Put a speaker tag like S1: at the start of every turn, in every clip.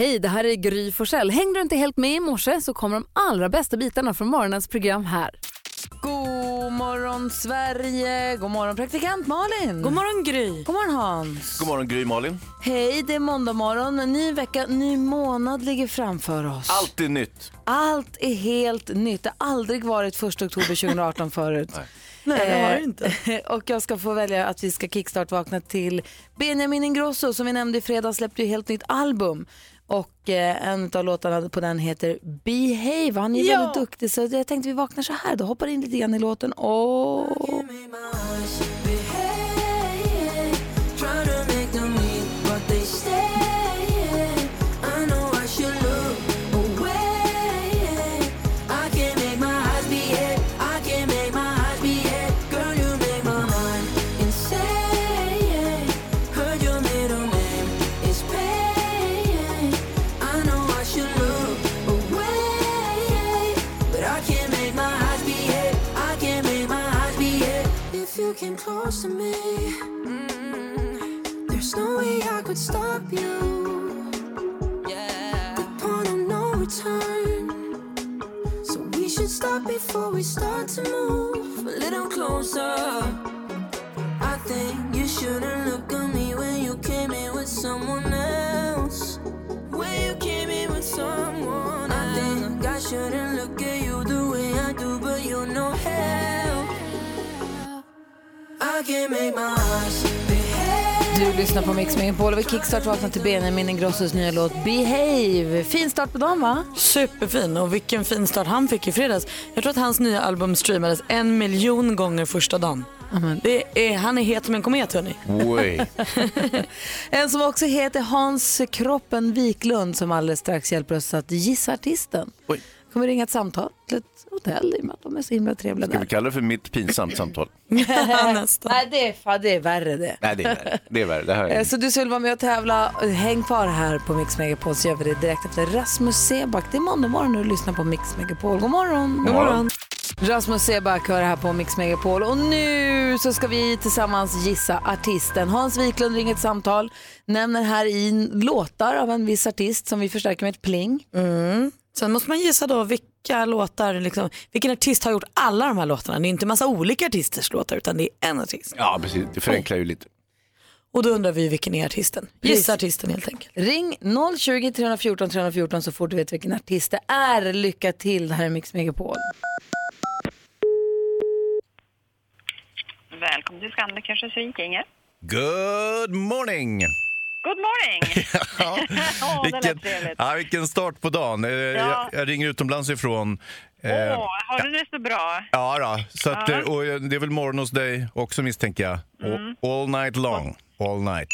S1: Hej, det här är Gry Forssell. Hängde du inte helt med i morse så kommer de allra bästa bitarna från morgonens program här. God morgon Sverige, god morgon praktikant Malin.
S2: God morgon Gry.
S1: God morgon Hans.
S3: God morgon Gry Malin.
S1: Hej, det är måndag morgon. Ny vecka, ny månad ligger framför oss.
S3: Allt är nytt.
S1: Allt är helt nytt. Det har aldrig varit 1 oktober 2018 förut.
S2: Nej, det har
S1: Eh,
S2: det inte.
S1: och jag ska få välja att vi ska kickstart-vakna till Benjamin Ingrosso som vi nämnde i fredags släppte ju helt nytt album. Och eh, en av låtarna på den heter Behave. Han är
S2: Ja.
S1: väldigt duktig så jag tänkte vi vaknar så här. Då hoppar in lite grann i låten. Åh.
S4: If close to me, mm, there's no way I could stop you. Yeah. The point of no return. So we should stop before we start to move a little closer. I think you shouldn't look at me when you came in with someone else. When you came in with someone else. I think I shouldn't look at you the way I do, but you're no
S1: Du lyssnar på Mix Megapol och vi kickstart vaknar till Benjamin Ingrossos nya låt Behave. Fin start på dagen va?
S2: Superfin och vilken fin start han fick i fredags. Jag tror att hans nya album streamades en miljon gånger första dagen. Det är, han är het som en komet hörni.
S3: Way.
S1: En som också heter Hans Kroppen Wiklund som alldeles strax hjälper oss att gissa artisten.
S3: Oj.
S1: Kommer ringa ett samtal till ett hotell i och med att de är så himla trevliga
S3: Ska vi
S1: där.
S3: kalla det för mitt pinsamt samtal?
S2: Nästan.
S1: Nej, det är, fan, det är värre det.
S3: Nej, det är värre. Det är värre. Det här
S1: Eh,
S3: är...
S1: Så du skulle vara med och tävla, häng kvar här på Mix Megapol så gör vi det direkt efter Rasmus Seback. Det är måndag morgon och du lyssnar på Mix Megapol. God morgon!
S3: God morgon.
S1: Rasmus Seback hör här på Mix Megapol och nu så ska vi tillsammans gissa artisten. Hans Wiklund ringer ett samtal, nämner här i låtar av en viss artist som vi förstärker med ett pling.
S2: Sen måste man gissa då vilka låtar, liksom, vilken artist har gjort alla de här låtarna. Det är inte en massa olika artisters låtar utan det är en artist.
S3: Ja, precis. Det förenklar ju lite.
S2: Och då undrar vi vilken är artisten. Gissa artisten helt enkelt.
S1: Ring 020 314 314 så fort du vet vilken artist det är. Lycka till, det här är Mix Megapol.
S5: Välkommen till Scandic Örnsköldsvik, Inger.
S3: Good morning!
S5: Good morning!
S3: Ja,
S5: lät
S3: vilken, ja, vilken start på dagen. Eh, Jag, jag ringer utomlands ifrån.
S5: Åh,
S3: Eh,
S5: har du det så bra?
S3: Ja, då. Så att,
S5: Ja.
S3: eh, eh, det är väl morgon hos dig också misstänker jag.
S5: Mm.
S3: All, night long. All night.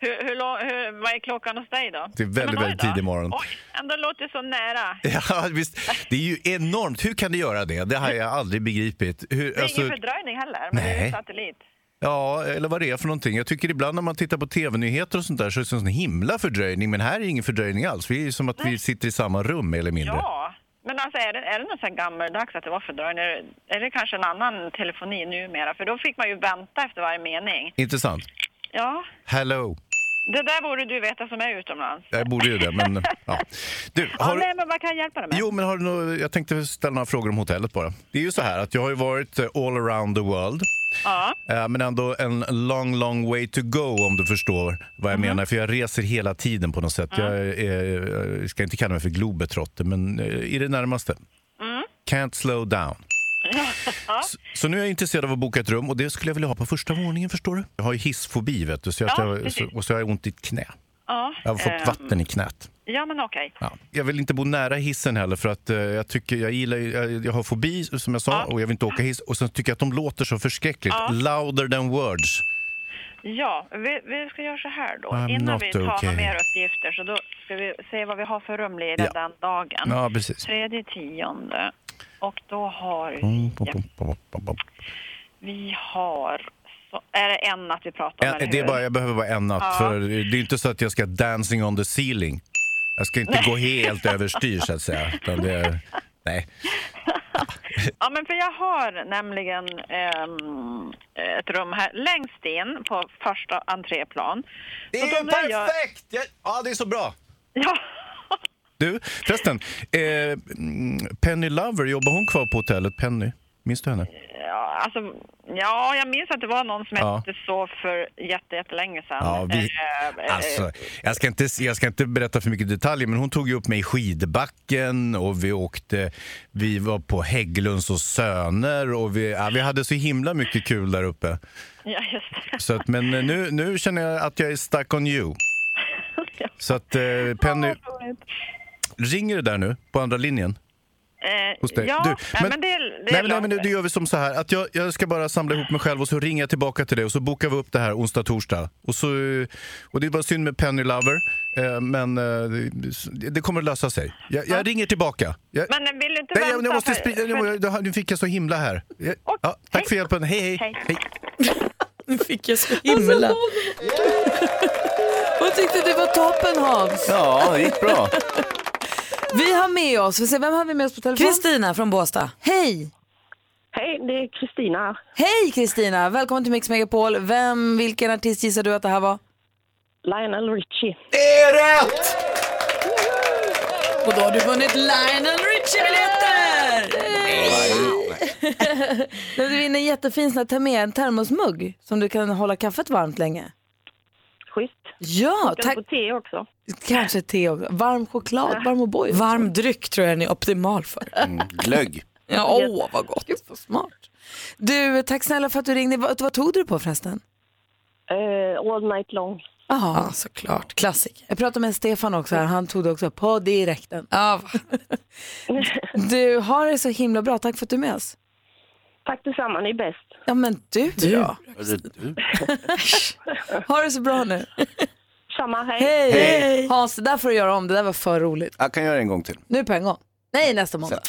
S5: Hur, hur, hur, vad är klockan hos dig då?
S3: Det är väldigt, väldigt tidig morgon.
S5: Oj, ändå låter det så nära.
S3: Ja, visst. Det är ju enormt. Hur kan det göra det? Det har jag aldrig begripit. Hur,
S5: Det är
S3: alltså,
S5: ingen fördröjning heller, men det är
S3: Nej.
S5: ju satellit.
S3: Ja, eller vad det är för någonting. Jag tycker ibland när man tittar på tv-nyheter och sånt där så är det en sån himla fördröjning. Men här är ingen fördröjning alls. Vi är som att vi sitter i samma rum eller mindre.
S5: Ja, men alltså är det, är det något så gammaldags att det var fördröjning? Är det, kanske en annan telefoni numera? För då fick man ju vänta efter varje mening.
S3: Intressant.
S5: Ja,
S3: Hello.
S5: det där borde du veta som är utomlands.
S3: Jag borde ju det, men ja. Du,
S5: Ja,
S3: har,
S5: nej, men vad kan jag hjälpa dig med?
S3: Jo, men har du nå- jag tänkte ställa några frågor om hotellet bara. Det är ju så här att jag har ju varit all around the world.
S5: Ja.
S3: Eh, Men ändå en long, long way to go om du förstår vad jag menar. För jag reser hela tiden på något sätt. Jag, är, jag ska inte kalla mig för globetrotter, men eh, i det närmaste. Can't slow down. Så, så nu är jag intresserad av att boka ett rum och det skulle jag vilja ha på första våningen förstår du. Jag har ju hissfobi vet du, så
S5: Ja,
S3: jag,
S5: precis.
S3: så, och så har jag ont i ett knä.
S5: Ja,
S3: Jag har fått
S5: ehm,
S3: vatten i knät.
S5: Ja, men okej.
S3: Ja. Jag vill inte bo nära hissen heller för att eh, jag tycker jag gillar jag, jag har fobi som jag sa
S5: Ja.
S3: och jag vill inte åka hiss och sen tycker jag att de låter så förskräckligt.
S5: Ja.
S3: Louder than words.
S5: Ja, vi, vi ska göra så här då.
S3: I'm
S5: Innan vi tar
S3: okay.
S5: några mer uppgifter så då ska vi se vad vi har för rum lediga
S3: Ja.
S5: den dagen.
S3: Ja, precis.
S5: Tredje tionde. Och då har vi, vi har, så, är det en natt vi pratar om?
S3: En, det är bara, jag behöver bara en natt.
S5: Ja.
S3: För det är inte så att jag ska dancing on the ceiling. Jag ska inte gå helt överstyr så att säga. Utan det är, nej.
S5: Ja, men för jag har nämligen ehm, ett rum här längst in på första entréplan.
S3: Det är
S5: jag-
S3: perfekt! Jag, ja, det är så bra.
S5: Ja,
S3: Du, förresten, eh, Penny Lover, jobbar hon kvar på hotellet Penny? Minns du henne?
S5: ja, alltså, ja, jag minns att det var någon som
S3: Ja.
S5: hette så för jätte, jättelänge sedan.
S3: Ja, vi,
S5: Eh, eh,
S3: alltså, jag, ska inte, jag ska inte berätta för mycket detaljer, men hon tog ju upp mig i skidbacken och vi åkte, vi var på Hägglunds och Söner och vi, ja, vi hade så himla mycket kul där uppe.
S5: Ja, just det.
S3: Så att, men nu, nu känner jag att jag är stuck on you. Så att eh, Penny, ringer det där nu på andra linjen?
S5: Eh,
S3: Hos dig?
S5: Ja,
S3: Du,
S5: nej, men, det, det är
S3: nej, men, nej, men då gör vi som så här, att jag, jag ska bara samla ihop mig själv och så ringer jag tillbaka till dig och så bokar vi upp det här onsdag, torsdag. Och, så, och det är bara synd med Penny Lover, eh, men eh, det, det kommer att lösa sig. Jag, jag ringer tillbaka. Jag,
S5: Men vill du inte
S3: nej,
S5: vänta?
S3: jag måste
S5: för-
S3: sprida,
S5: för-
S3: nu, nu fick jag så himla här. Jag,
S5: Och-
S3: ja, tack
S5: hej.
S3: för hjälpen, hej hej.
S5: Hej.
S3: hej.
S2: Nu fick jag så himla.
S1: Hon tyckte det var toppen Hans.
S6: Ja, det gick bra.
S1: Vi har med oss, vi ser, vem har vi med oss på telefon?
S2: Kristina från Båstad.
S1: Hej!
S7: Hej, det är Kristina.
S1: Hej Kristina, välkommen till Mix Megapol. Vem, vilken artist gissar du att det här var?
S7: Lionel Richie.
S6: Det är rätt!
S2: Och då har du vunnit Lionel Richie-biljetter!
S1: Du vinner en jättefin sån här, ta med en termosmugg som du kan hålla kaffet varmt länge.
S7: Schysst.
S1: Ja,
S7: Ska
S1: tack.
S7: du få te också?
S1: Kanske te också. Varm choklad, varm O'boy.
S2: Varm dryck tror jag den är optimal för.
S6: Mm, glögg.
S2: Ja, åh vad gott.
S1: Gud vad smart. Du, tack snälla för att du ringde. Vad, vad tog du på förresten?
S7: Eh, all night long.
S1: Jaha.
S2: Ja, såklart. Klassiker.
S1: Jag pratade med Stefan också här, han tog det också på direkten.
S2: Ja,
S1: Du har det så himla bra, tack för att du är med oss.
S7: Tack detsamma, ni är bäst.
S1: Ja men du,
S2: du.
S1: då?
S6: Du.
S1: Ha det så bra nu.
S7: Samma, hej.
S1: Hej!
S6: Hej.
S1: Hans, det där får du göra om, det där var för roligt.
S6: Jag kan göra det en gång till.
S1: Nu på en gång. Nej, nästa måndag.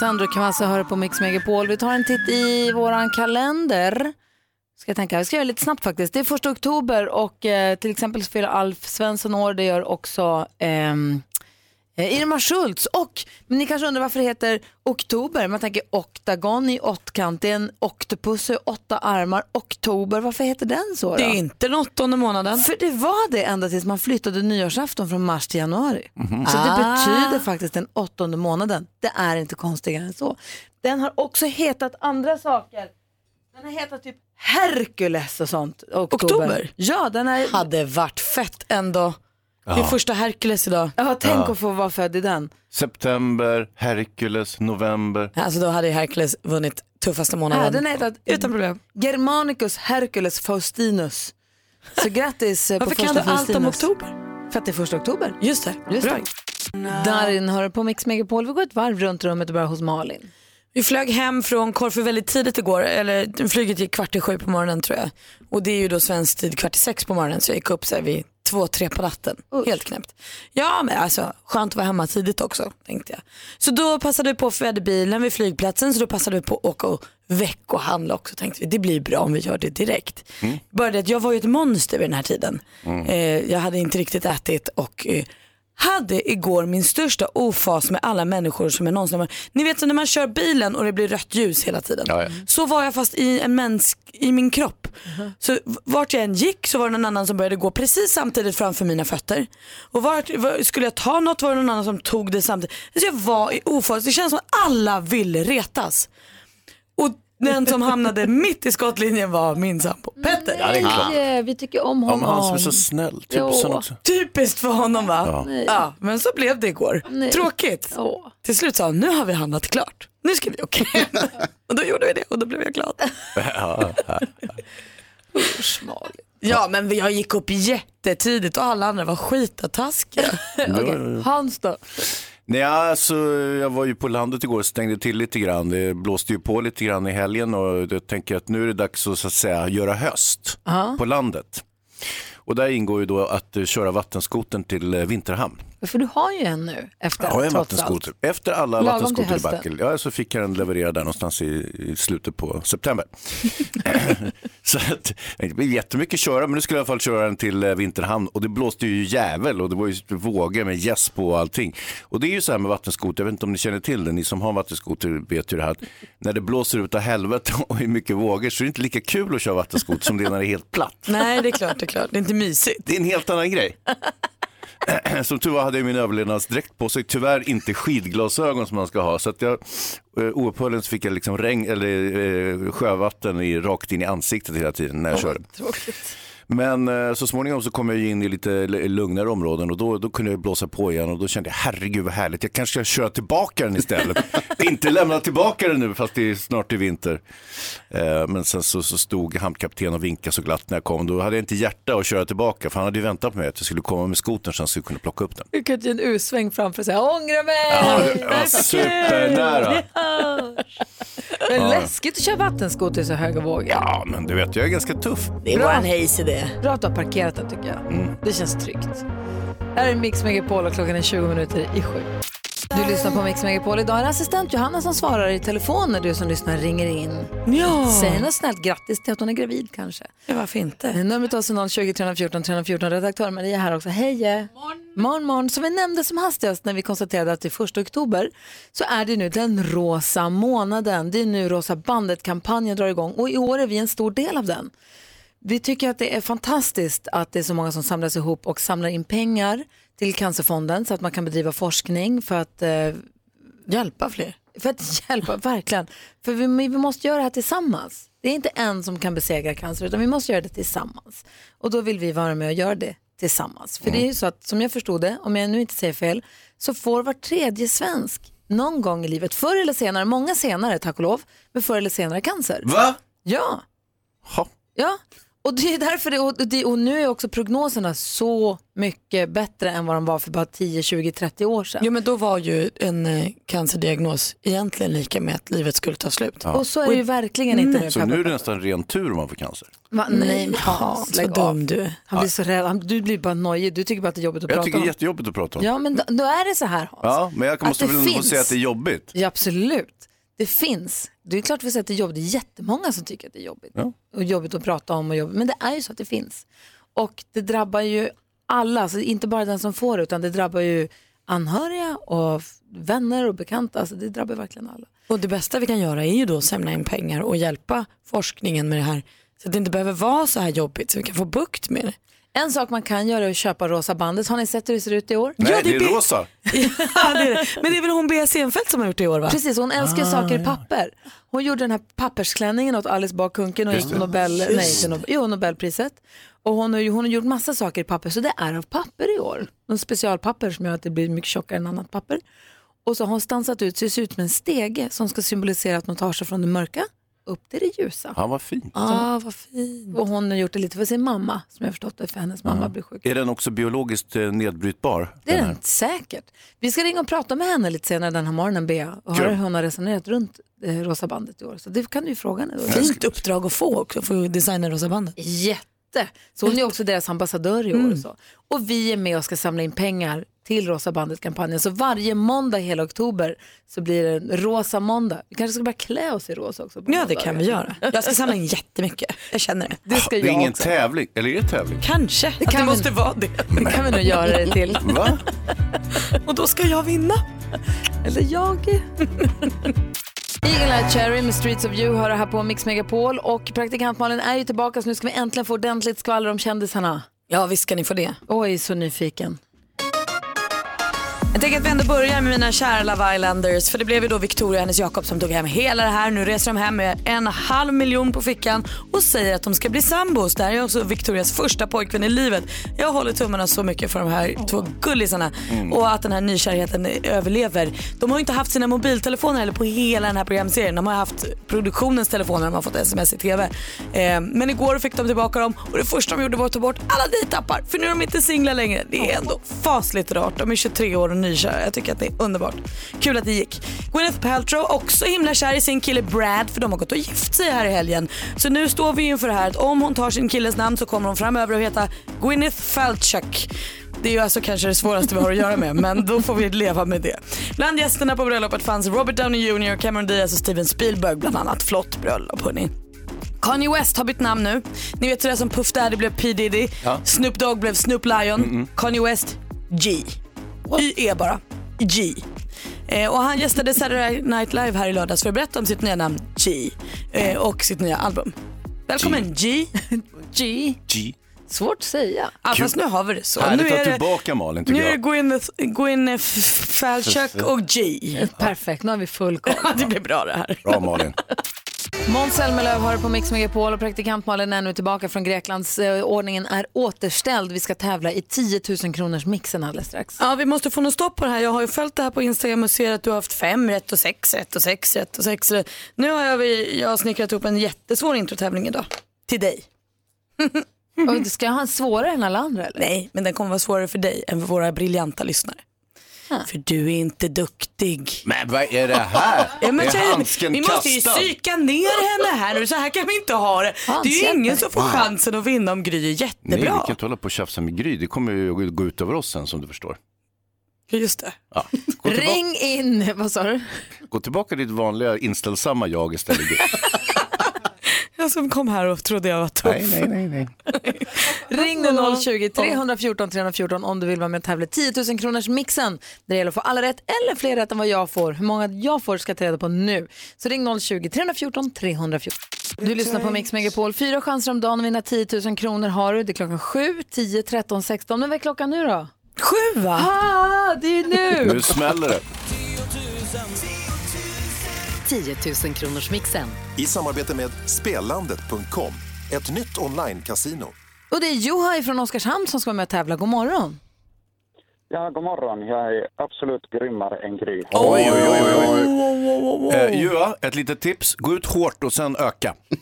S1: Sandro Cavazza hör på Mix Megapol. Vi tar en titt i våran kalender. Ska jag tänka, vi ska göra lite snabbt faktiskt. Det är första oktober och eh, till exempel så fyller Alf Svensson år. Det gör också ehm, eh, Irma Schultz. Och men ni kanske undrar varför det heter oktober. Man tänker oktagon i åttkant. Det är en oktopus i åtta armar. Oktober, varför heter den så då?
S2: det är inte den åttonde månaden.
S1: För det var det ända tills man flyttade nyårsafton från mars till januari. Så det
S2: Ah.
S1: betyder faktiskt den åttonde månaden. Det är inte konstigare än så. Den har också hetat andra saker. Den har hetat typ Herkules och sånt. Oktober.
S2: Oktober?
S1: Ja, den är...
S2: Hade varit fett ändå. Det är första Hercules idag.
S1: Ja, tänk att få vara född i den.
S6: September, Hercules, november.
S2: Alltså då hade ju Hercules vunnit tuffaste
S1: Ja,
S2: månaden.
S1: den har hetat
S2: Utan problem.
S1: Germanicus Hercules Faustinus. Så grattis eh, på
S2: Varför
S1: första
S2: kan du allt om
S1: Faustinus.
S2: oktober?
S1: För att det är första oktober.
S2: Just det.
S1: Just
S2: Bra.
S1: det. Darin hör på Mix Megapol. Vi går ett varv runt rummet och börjar hos Malin.
S2: Vi flög hem från Korfu väldigt tidigt igår, eller flyget gick kvart i sju på morgonen tror jag. Och det är ju då svensk tid kvart i sex på morgonen så jag gick upp så här vid två, tre på natten. Helt knäppt. Ja men alltså skönt att vara hemma tidigt också tänkte jag. Så då passade vi på för vi hade bilen vid flygplatsen så då passade vi på att åka och veckohandla också tänkte vi. Det blir bra om vi gör det direkt. Bara det att jag var ju ett monster vid den här tiden. Eh, jag hade inte riktigt ätit och eh, hade igår min största ofas med alla människor som jag någonsin har Ni vet så när man kör bilen och det blir rött ljus hela tiden.
S6: Ja, ja.
S2: Så var jag fast i en mänsk, i min kropp. Så v- vart jag än gick så var det någon annan som började gå precis samtidigt framför mina fötter. Och vart, var, skulle jag ta något var det någon annan som tog det samtidigt. Så jag var i ofas, det känns som att alla ville retas. Och den som hamnade mitt i skottlinjen var min sambo Petter.
S6: Ja, det är klart.
S1: Nej, vi tycker om
S6: Ja,
S1: honom.
S6: men han som är så snäll. Tusen
S1: Jo.
S6: också.
S2: Typiskt för honom va? Ja. men så blev det igår.
S1: Nej.
S2: Tråkigt.
S1: Åh.
S2: Till slut sa han, nu har vi handlat klart. Nu ska vi åka hem. och då gjorde vi det och då blev jag glad. Ja men jag gick upp jättetidigt och alla andra var skitataskiga.
S1: Okej, Hans då?
S6: Nej, alltså, jag var ju på landet igår och stängde till lite grann. Det blåste ju på lite grann i helgen och jag tänker att nu är det dags att, så att säga, göra höst på landet. Och där ingår ju då att eh, köra vattenskoten till eh, Vinterhamn.
S1: För du har ju en nu efter
S6: Jag har en vattenskoter.
S1: allt.
S6: Efter alla vattenskoterdebacle, ja, så fick jag den levererad där någonstans i, i slutet på september. så att, det blir jättemycket köra, men nu skulle jag i alla fall köra den till eh, Vinterhamn och det blåste ju jävel och det var ju vågor med gäss på och allting. Och det är ju så här med vattenskoter, jag vet inte om ni känner till det, ni som har vattenskoter vet ju det här, att när det blåser ut av helvete och är mycket vågor så är det inte lika kul att köra vattenskoter som det är när det är helt platt.
S2: Nej det är klart, det är klart. Det är inte mysigt.
S6: Det är en helt annan grej. Som tur var hade jag min överlevnadsdräkt på sig, tyvärr inte skidglasögon som man ska ha. Så att jag, eh, oupphörligen så fick jag liksom regn, eller, eh, sjövatten i, rakt in i ansiktet hela tiden när jag körde. Men eh, så småningom så kom jag in i lite lugnare områden och då, då kunde jag blåsa på igen och då kände jag herregud vad härligt, jag kanske ska köra tillbaka den istället. Inte lämna tillbaka den nu fast det är snart i vinter. Eh, men sen så, så stod hamnkaptenen och vinkade så glatt när jag kom. Då hade jag inte hjärta att köra tillbaka för han hade ju väntat på mig att jag skulle komma med skotern så han skulle kunna plocka upp den.
S1: Du kan ge en U-sväng framför och säga ångra mig.
S6: Ja, det
S1: Det
S6: var supernära.
S1: Det är läskigt att köra vattenskoter i så höga vågor.
S6: Ja, men du vet, jag är ganska tuff.
S2: Det är
S1: Bra.
S2: våran Hayes idé.
S1: Bra att du har parkerat den tycker jag. Det känns tryggt. Här är Mix Megapol och klockan är 20 minuter i sju. Du lyssnar på Mix Megapol. Idag är det assistent Johanna som svarar i telefon när du som lyssnar ringer in.
S2: Ja,
S1: Säg något snällt grattis till att hon är gravid kanske.
S2: ja varför inte?
S1: Numret är alltså 020 314 314. Redaktör Maria här också. Hej! Morgon, morgon. Som vi nämnde som hastigast när vi konstaterade att det är 1 oktober så är det nu den rosa månaden. Det är nu Rosa bandet-kampanjen drar igång och i år är vi en stor del av den. Vi tycker att det är fantastiskt att det är så många som samlas ihop och samlar in pengar till Cancerfonden så att man kan bedriva forskning för att eh,
S2: Hjälpa fler.
S1: för att hjälpa, verkligen. För vi, vi måste göra det här tillsammans. Det är inte en som kan besegra cancer utan vi måste göra det tillsammans. Och då vill vi vara med och göra det tillsammans. För det är ju så att som jag förstod det, om jag nu inte säger fel, så får var tredje svensk någon gång i livet, förr eller senare, många senare tack och lov, men förr eller senare cancer.
S6: Va?
S1: Ja,
S6: Ha.
S1: ja. Och det är därför det, och, det, och nu är också prognoserna så mycket bättre än vad de var för bara 10, 20, 30 år sedan.
S2: Jo men då var ju en eh, cancerdiagnos egentligen lika med att livet skulle ta slut.
S1: Och så är det ju verkligen inte nu.
S6: Så nu är det nästan ren tur om man får cancer.
S1: Va? Nej, men
S2: Ja, så dum du.
S1: Han blir så rädd. Han, du blir bara nojig. Du tycker bara att det är jobbigt att
S6: Jag
S1: prata
S6: tycker det
S1: om.
S6: är jättejobbigt att prata om.
S1: Ja, men då, då är det så här Hans.
S6: Ja, men jag
S1: Att
S6: måste
S1: det
S6: väl få säga att det är jobbigt.
S1: Ja, absolut. Det finns. Det är klart vi säger att det är jobbigt. Det är jättemånga som tycker att det är jobbigt.
S6: Ja.
S1: Och jobbigt att prata om och jobbigt. Men det är ju så att det finns. Och det drabbar ju alla, alltså inte bara den som får det, utan det drabbar ju anhöriga och vänner och bekanta. Alltså det drabbar verkligen alla.
S2: Och det bästa vi kan göra är ju då att samla in pengar och hjälpa forskningen med det här. Så att det inte behöver vara så här jobbigt så vi kan få bukt med det.
S1: En sak man kan göra är att köpa rosa bandet. Har ni sett hur det ser ut i år?
S6: Nej,
S2: Ja, det
S6: det
S2: är
S6: rosa.
S2: Ja, det är det. Men det är väl hon Bea Senfeldt som har gjort det i år va?
S1: Precis, hon älskar ju saker i papper. Hon gjorde den här pappersklänningen åt Alice Bah Kuhnke och gick Nobel, nej, inte Nobel, jo, Nobelpriset. Och hon har, hon har gjort massa saker i papper, så det är av papper i år. En specialpapper som gör att det blir mycket tjockare än annat papper. Och så har hon stansat ut, så det ser ut som en stege som ska symbolisera att man tar sig från det mörka upp till det ljusa.
S6: Han var fin.
S2: Ah, vad fint.
S1: Och hon har gjort det lite för sin mamma, som jag har förstått det, för hennes mamma blir sjuk.
S6: Är den också biologiskt eh, nedbrytbar?
S1: Det är
S6: den
S1: säkert. Vi ska ringa och prata med henne lite senare den här morgonen, Bea, och höra
S6: Kul.
S1: hur hon har resonerat runt eh, Rosa bandet i år. Så det kan du ju fråga henne då.
S2: Fint uppdrag att få också, att få designa rosa bandet.
S1: Jätte. Så hon är också deras ambassadör i år. Och, så. och vi är med och ska samla in pengar till Rosa bandet-kampanjen. Så varje måndag hela oktober så blir det en rosa måndag. Vi kanske ska börja klä oss i rosa också. på
S2: Ja det kan vi göra. Jag ska samla in jättemycket, jag känner det.
S1: Det ska
S6: Det är
S1: jag
S6: ingen
S1: också.
S6: tävling, eller är det tävling?
S2: Kanske, det
S1: kan vi-
S2: måste vara det.
S1: Det kan vi nog göra det till.
S6: Va?
S2: Och då ska jag vinna.
S1: Eller jag. Eagle Eye Cherry med Streets of You hör det här på Mix Megapol. Och praktikant Malin är ju tillbaka så nu ska vi äntligen få ordentligt skvaller om kändisarna.
S2: Ja visst ska ni få det.
S1: Oj, så nyfiken.
S2: Jag tänker att vi ändå börjar med mina kära Love Islanders för det blev ju då Victoria och hennes Jakob som tog hem hela det här. Nu reser de hem med en halv miljon på fickan och säger att de ska bli sambos. Det här är också Victorias första pojkvän i livet. Jag håller tummarna så mycket för de här två gullisarna och att den här nykärheten överlever. De har ju inte haft sina mobiltelefoner eller på hela den här programserien. De har haft produktionens telefoner, de har fått sms i TV. Eh, men igår fick de tillbaka dem och det första de gjorde var att ta bort alla dejtappar för nu är de inte singlar längre. Det är ändå fasligt rart. De är 23 år och nykära. Jag tycker att det är underbart. Kul att det gick. Gwyneth Paltrow också himla kär i sin kille Brad för de har gått och gift sig här i helgen. Så nu står vi inför det här att om hon tar sin killes namn så kommer hon framöver att heta Gwyneth Falchuk. Det är ju alltså kanske det svåraste vi har att göra med men då får vi leva med det. Bland gästerna på bröllopet fanns Robert Downey Jr, Cameron Diaz och Steven Spielberg bland annat. Flott bröllop hörni. Kanye West har bytt namn nu. Ni vet sådär som Puff Daddy blev P Diddy, Snoop Dogg blev Snoop Lion, Kanye West G. Y-E bara. G. Eh, och han gästade Saturday Night Live här i lördags för att berätta om sitt nya namn G eh, och sitt nya album. Välkommen G.
S1: G.
S6: G.
S1: Svårt att säga.
S2: Ja, fast nu har vi det så.
S6: Härligt
S2: nu
S6: att
S2: är
S6: ha
S2: det,
S6: tillbaka Malin tycker
S2: nu är
S6: jag.
S2: Gwyneth, Gwyneth Falchuk och G.
S1: Perfekt, nu har vi full koll.
S2: Det blir bra det här.
S6: Bra Malin.
S1: Måns Zelmerlöw har på Mix Megapol och praktikant Malin är nu tillbaka från Greklands. Eh, Ordningen är återställd. Vi ska tävla i 10 000 kronors mixen alldeles strax.
S2: Ja, vi måste få något stopp på det här. Jag har ju följt det här på Instagram och ser att du har haft fem rätt och sex rätt och sex rätt och sex rätt. Nu har jag, jag snickrat ihop en jättesvår introtävling idag. Till dig.
S1: Och ska jag ha en svårare än alla andra eller?
S2: Nej, men den kommer vara svårare för dig än för våra briljanta lyssnare. För du är inte duktig.
S6: Men vad är det här?
S2: Ja, men
S6: är
S2: tjejer,
S6: handsken
S2: vi måste ju
S6: kastad?
S2: psyka ner henne här nu, så här kan vi inte ha det. Det är ju ingen som får chansen att vinna om Gry är
S6: Nej, vi
S2: jättebra.
S6: kan inte hålla på och tjafsa med Gry. Det kommer ju att gå ut över oss sen som du förstår.
S2: Just det.
S6: Ja.
S1: Ring in, vad sa du?
S6: gå tillbaka till ditt vanliga inställsamma jag istället.
S2: Jag som kom här och trodde jag var tuff.
S6: nej, nej, nej, nej.
S1: Ring nu 020 314 314 om du vill vara med och tävla i 10 000 kronors mixen. Det gäller att få alla rätt eller fler rätt än vad jag får. Hur många jag får ska jag ta reda på nu. Så ring 020 314 314. Du lyssnar på Mix Megapol. Fyra chanser om dagen att vinna 10 000 kronor har du. Det är klockan 7, 10, 13, 16. Men vad är klockan nu då?
S2: Sju va?
S1: Ah, det är nu!
S6: Nu smäller det.
S8: 10 000 kronors mixen.
S9: I samarbete med Spelandet.com, ett nytt online-casino.
S1: Och det är Juha från Oskarshamn som ska vara med och tävla. God morgon.
S10: Ja, god morgon. Jag är absolut grymmare än Gry.
S6: Oj, oj, oj. oj. Eh, Jua, ett litet tips. Gå ut hårt och sen öka.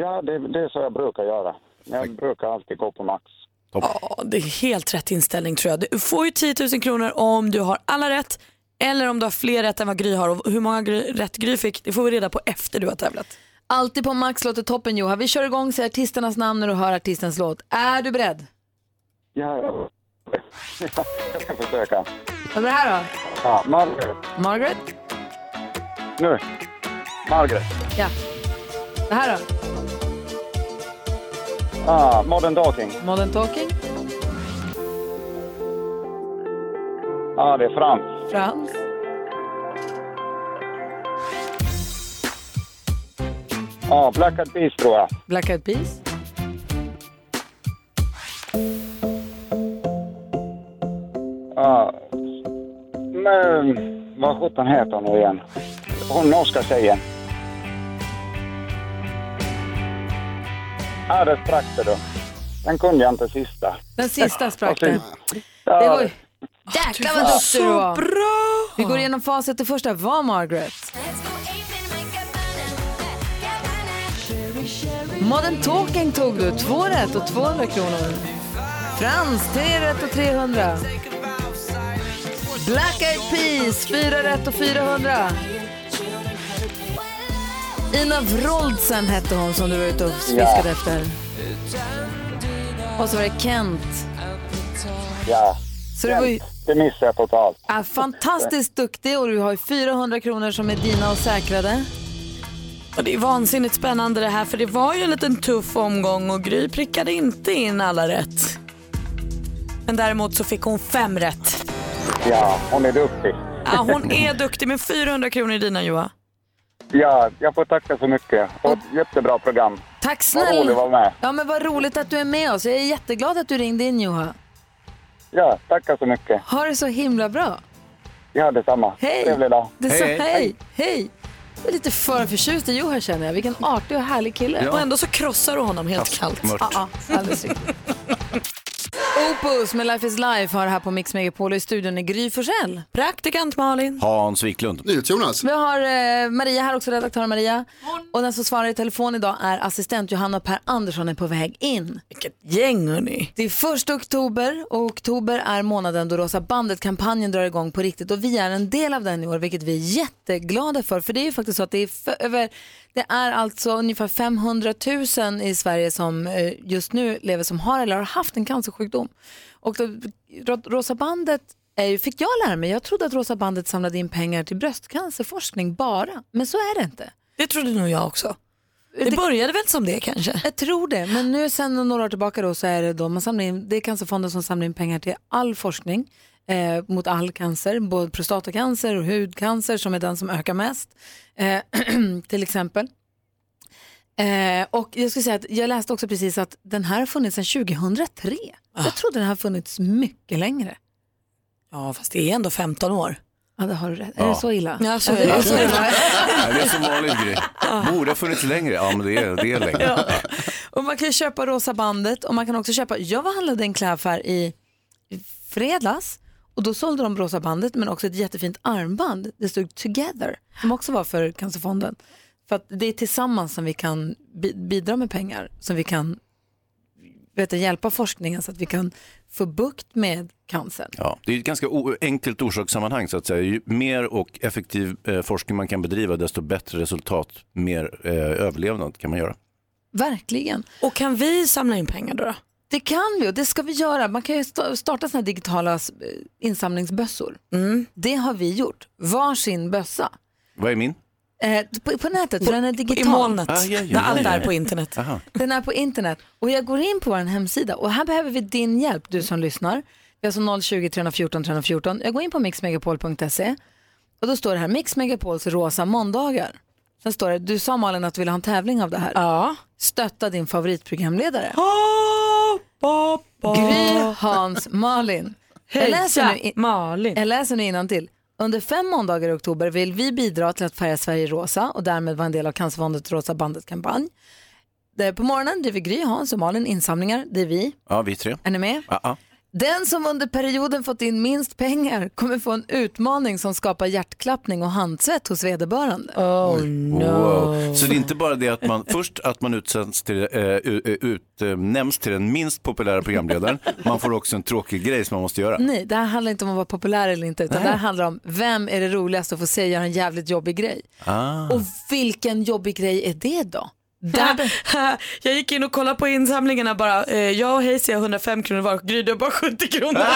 S10: Ja, det, det är så jag brukar göra. Jag brukar alltid gå på max.
S2: Ja, det är helt rätt inställning tror jag. Du får ju 10 000 kronor om du har alla rätt eller om du har fler rätt än vad Gry har. Och hur många gry, rätt Gry fick, det får vi reda på efter du har tävlat.
S1: Alltid på Max låter toppen Juha. Vi kör igång, säger artisternas namn när du hör artistens låt. Är du beredd?
S10: Ja, jag ska försöka.
S1: Vad är det här då?
S10: Ja, Margaret.
S1: Margaret?
S10: Nu. Margaret.
S1: Ja. Det här då?
S10: Ah, Modern Talking.
S1: Modern Talking?
S10: Ja, det är Frans.
S1: Frans?
S10: Ja, Black Eyed Peas tror jag.
S1: Black Eyed Peas?
S10: Ja. Men vad sjutton heter hon nu igen? Hon norska tjejen. Ja, det sprack det då. Den kunde jag inte sista.
S1: Den sista sprack det.
S10: Ja,
S1: Det var ju... Jäklar vad duktig du var.
S2: Bra!
S1: Vi går igenom facit. Det första var Margaret. Modern Talking tog du. Två rätt och 200 kronor. Frans, tre rätt och 300. Black Eyed Peas, fyra rätt och 400. Ina Wroldsen hette hon som du var ute och fiskade
S10: Ja.
S1: efter. Och så var det Kent.
S10: ja.
S1: Så det var ju
S10: Det missade jag totalt.
S1: är fantastiskt duktig och du har ju 400 kronor som är dina och säkrade.
S2: Och det är vansinnigt spännande det här för det var ju en liten tuff omgång och Gry prickade inte in alla rätt. Men däremot så fick hon fem rätt.
S10: Ja, hon är duktig.
S2: Ja, hon är duktig med 400 kronor i dina Joa.
S10: Ja, jag får tacka så mycket. Och ett jättebra program.
S1: Tack
S10: Vad roligt
S1: snälla.
S10: att vara med.
S1: Ja men vad roligt att du är med oss. Jag är jätteglad att du ringde in Joha.
S10: Ja, tackar så mycket.
S1: Ha det så himla bra.
S10: Ja, detsamma.
S1: Hej.
S10: Trevlig dag.
S1: Det är så,
S6: Hej,
S1: hej,
S6: hej.
S1: hej. Jag är lite för förtjust i Joha känner jag. Vilken artig och härlig kille.
S2: Och ändå så krossar du honom helt kallt.
S6: Mört.
S1: Ja, ja, alldeles riktigt. Opus med Life is Life har här på Mix Megapol i studion är Gry Forssell.
S2: Praktikant Malin.
S6: Hans Wiklund.
S11: Jonas.
S1: Vi har eh, Maria här också, redaktör Maria. Och den som svarar i telefon idag är assistent Johanna Per Andersson är på väg in.
S2: Vilket gäng hörni.
S1: Det är första oktober och oktober är månaden då Rosa bandet-kampanjen drar igång på riktigt och vi är en del av den i år vilket vi är jätteglada för. För det är ju faktiskt så att det är, för, över, det är alltså ungefär 500 000 i Sverige som eh, just nu lever som har eller har haft en cancersjukdom. Och då, Ro- Rosa bandet är fick jag lära mig, jag trodde att Rosa bandet samlade in pengar till bröstcancerforskning bara, men så är det inte.
S2: Det trodde nog jag också. Det började väl som det kanske?
S1: Jag tror det, men nu sen några år tillbaka då så är det då man samlar in, det är Cancerfonden som samlar in pengar till all forskning eh, mot all cancer, både prostatacancer och hudcancer som är den som ökar mest, eh, till exempel. Eh, och jag skulle säga att jag läste också precis att den här har funnits sedan 2003. Jag trodde den har funnits mycket längre.
S2: Ja, fast det är ändå 15 år.
S1: Ja, det har du rätt. Är
S3: Ja.
S1: det så illa?
S2: Ja, så
S1: Ja,
S2: är det.
S1: så illa.
S3: Nej, det är som vanligt grej. Borde ha funnits längre. Ja, men det är, det är längre.
S1: Ja. Och man kan köpa rosa bandet och man kan också köpa, jag var handlade i en klädaffär i i fredags och då sålde de rosa bandet men också ett jättefint armband. Det stod Together som också var för Cancerfonden. För att det är tillsammans som vi kan bi- bidra med pengar, som vi kan vet hjälpa forskningen så att vi kan få bukt med cancern.
S3: Ja, det är ett ganska enkelt orsakssammanhang så att säga. Ju mer och effektiv eh, forskning man kan bedriva desto bättre resultat, mer eh, överlevnad kan man göra.
S1: Verkligen.
S2: Och kan vi samla in pengar då? då?
S1: Det kan vi och det ska vi göra. Man kan ju sta- starta sådana digitala insamlingsbössor. Det har vi gjort. Varsin bössa.
S3: Vad är min?
S1: Eh, på, på nätet, för den är digital.
S2: I molnet,
S3: Ah, ja, ja,
S2: när allt är på internet.
S3: Aha.
S1: Den är på internet och jag går in på vår hemsida och här behöver vi din hjälp, du som lyssnar. Vi har alltså 020 314 314. Jag går in på mixmegapol.se och då står det här Mix Megapols rosa måndagar. Sen står det, du sa Malin att du ville ha en tävling av det här.
S2: Ja.
S1: Stötta din favoritprogramledare. Gry, Hans, Malin. Jag läser nu, in,
S2: Malin.
S1: jag läser nu innantill. Under fem måndagar i oktober vill vi bidra till att färga Sverige rosa och därmed vara en del av Cancerfondets Rosa bandet-kampanj. Det- På morgonen driver Gry, Hans och Malin insamlingar. Det är vi.
S3: Ja, vi tre.
S1: Är ni med?
S3: Ja, ja.
S1: Den som under perioden fått in minst pengar kommer få en utmaning som skapar hjärtklappning och handsvett hos vederbörande.
S2: Oh
S3: Wow. Så det är inte bara det att man först att man utsänds till, eh, u- utnämns till den minst populära programledaren, man får också en tråkig grej som man måste göra.
S1: Nej, det här handlar inte om att vara populär eller inte, utan det här handlar om vem är det roligast att få se göra en jävligt jobbig grej.
S3: Ah.
S1: Och vilken jobbig grej är det då? Där,
S2: jag gick in och kollade på insamlingarna bara. Eh, jag och Hayes har 105 kronor var och Gry du har bara 70 kronor.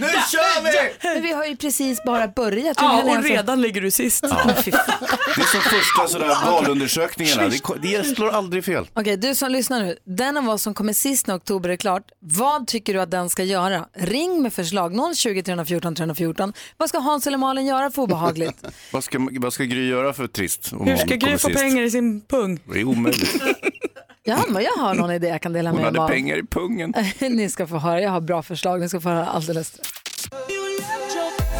S3: Nu kör vi!
S1: men vi har ju precis bara börjat. Hur
S2: Ja,
S1: kan
S2: och
S1: alltså-
S2: redan ligger du sist.
S3: Det är som första sådär valundersökningarna, det, slår aldrig fel.
S1: Okej, du som lyssnar nu. Den av oss som kommer sist när oktober är klart, vad tycker du att den ska göra? Ring med förslag 020 314 314. Vad ska Hans eller Malin göra för obehagligt?
S3: Vad ska, vad ska Gry göra för trist? om
S2: Hur
S3: hon
S2: ska
S3: kommer
S2: Gry få
S3: sist?
S2: pengar i sin pung?
S3: Det är omöjligt.
S1: Ja, men jag har någon idé jag kan dela
S3: Hon
S1: med
S3: hade
S1: mig av.
S3: pengar i pungen.
S1: Ni ska få höra, jag har bra förslag. Ni ska få höra alldeles.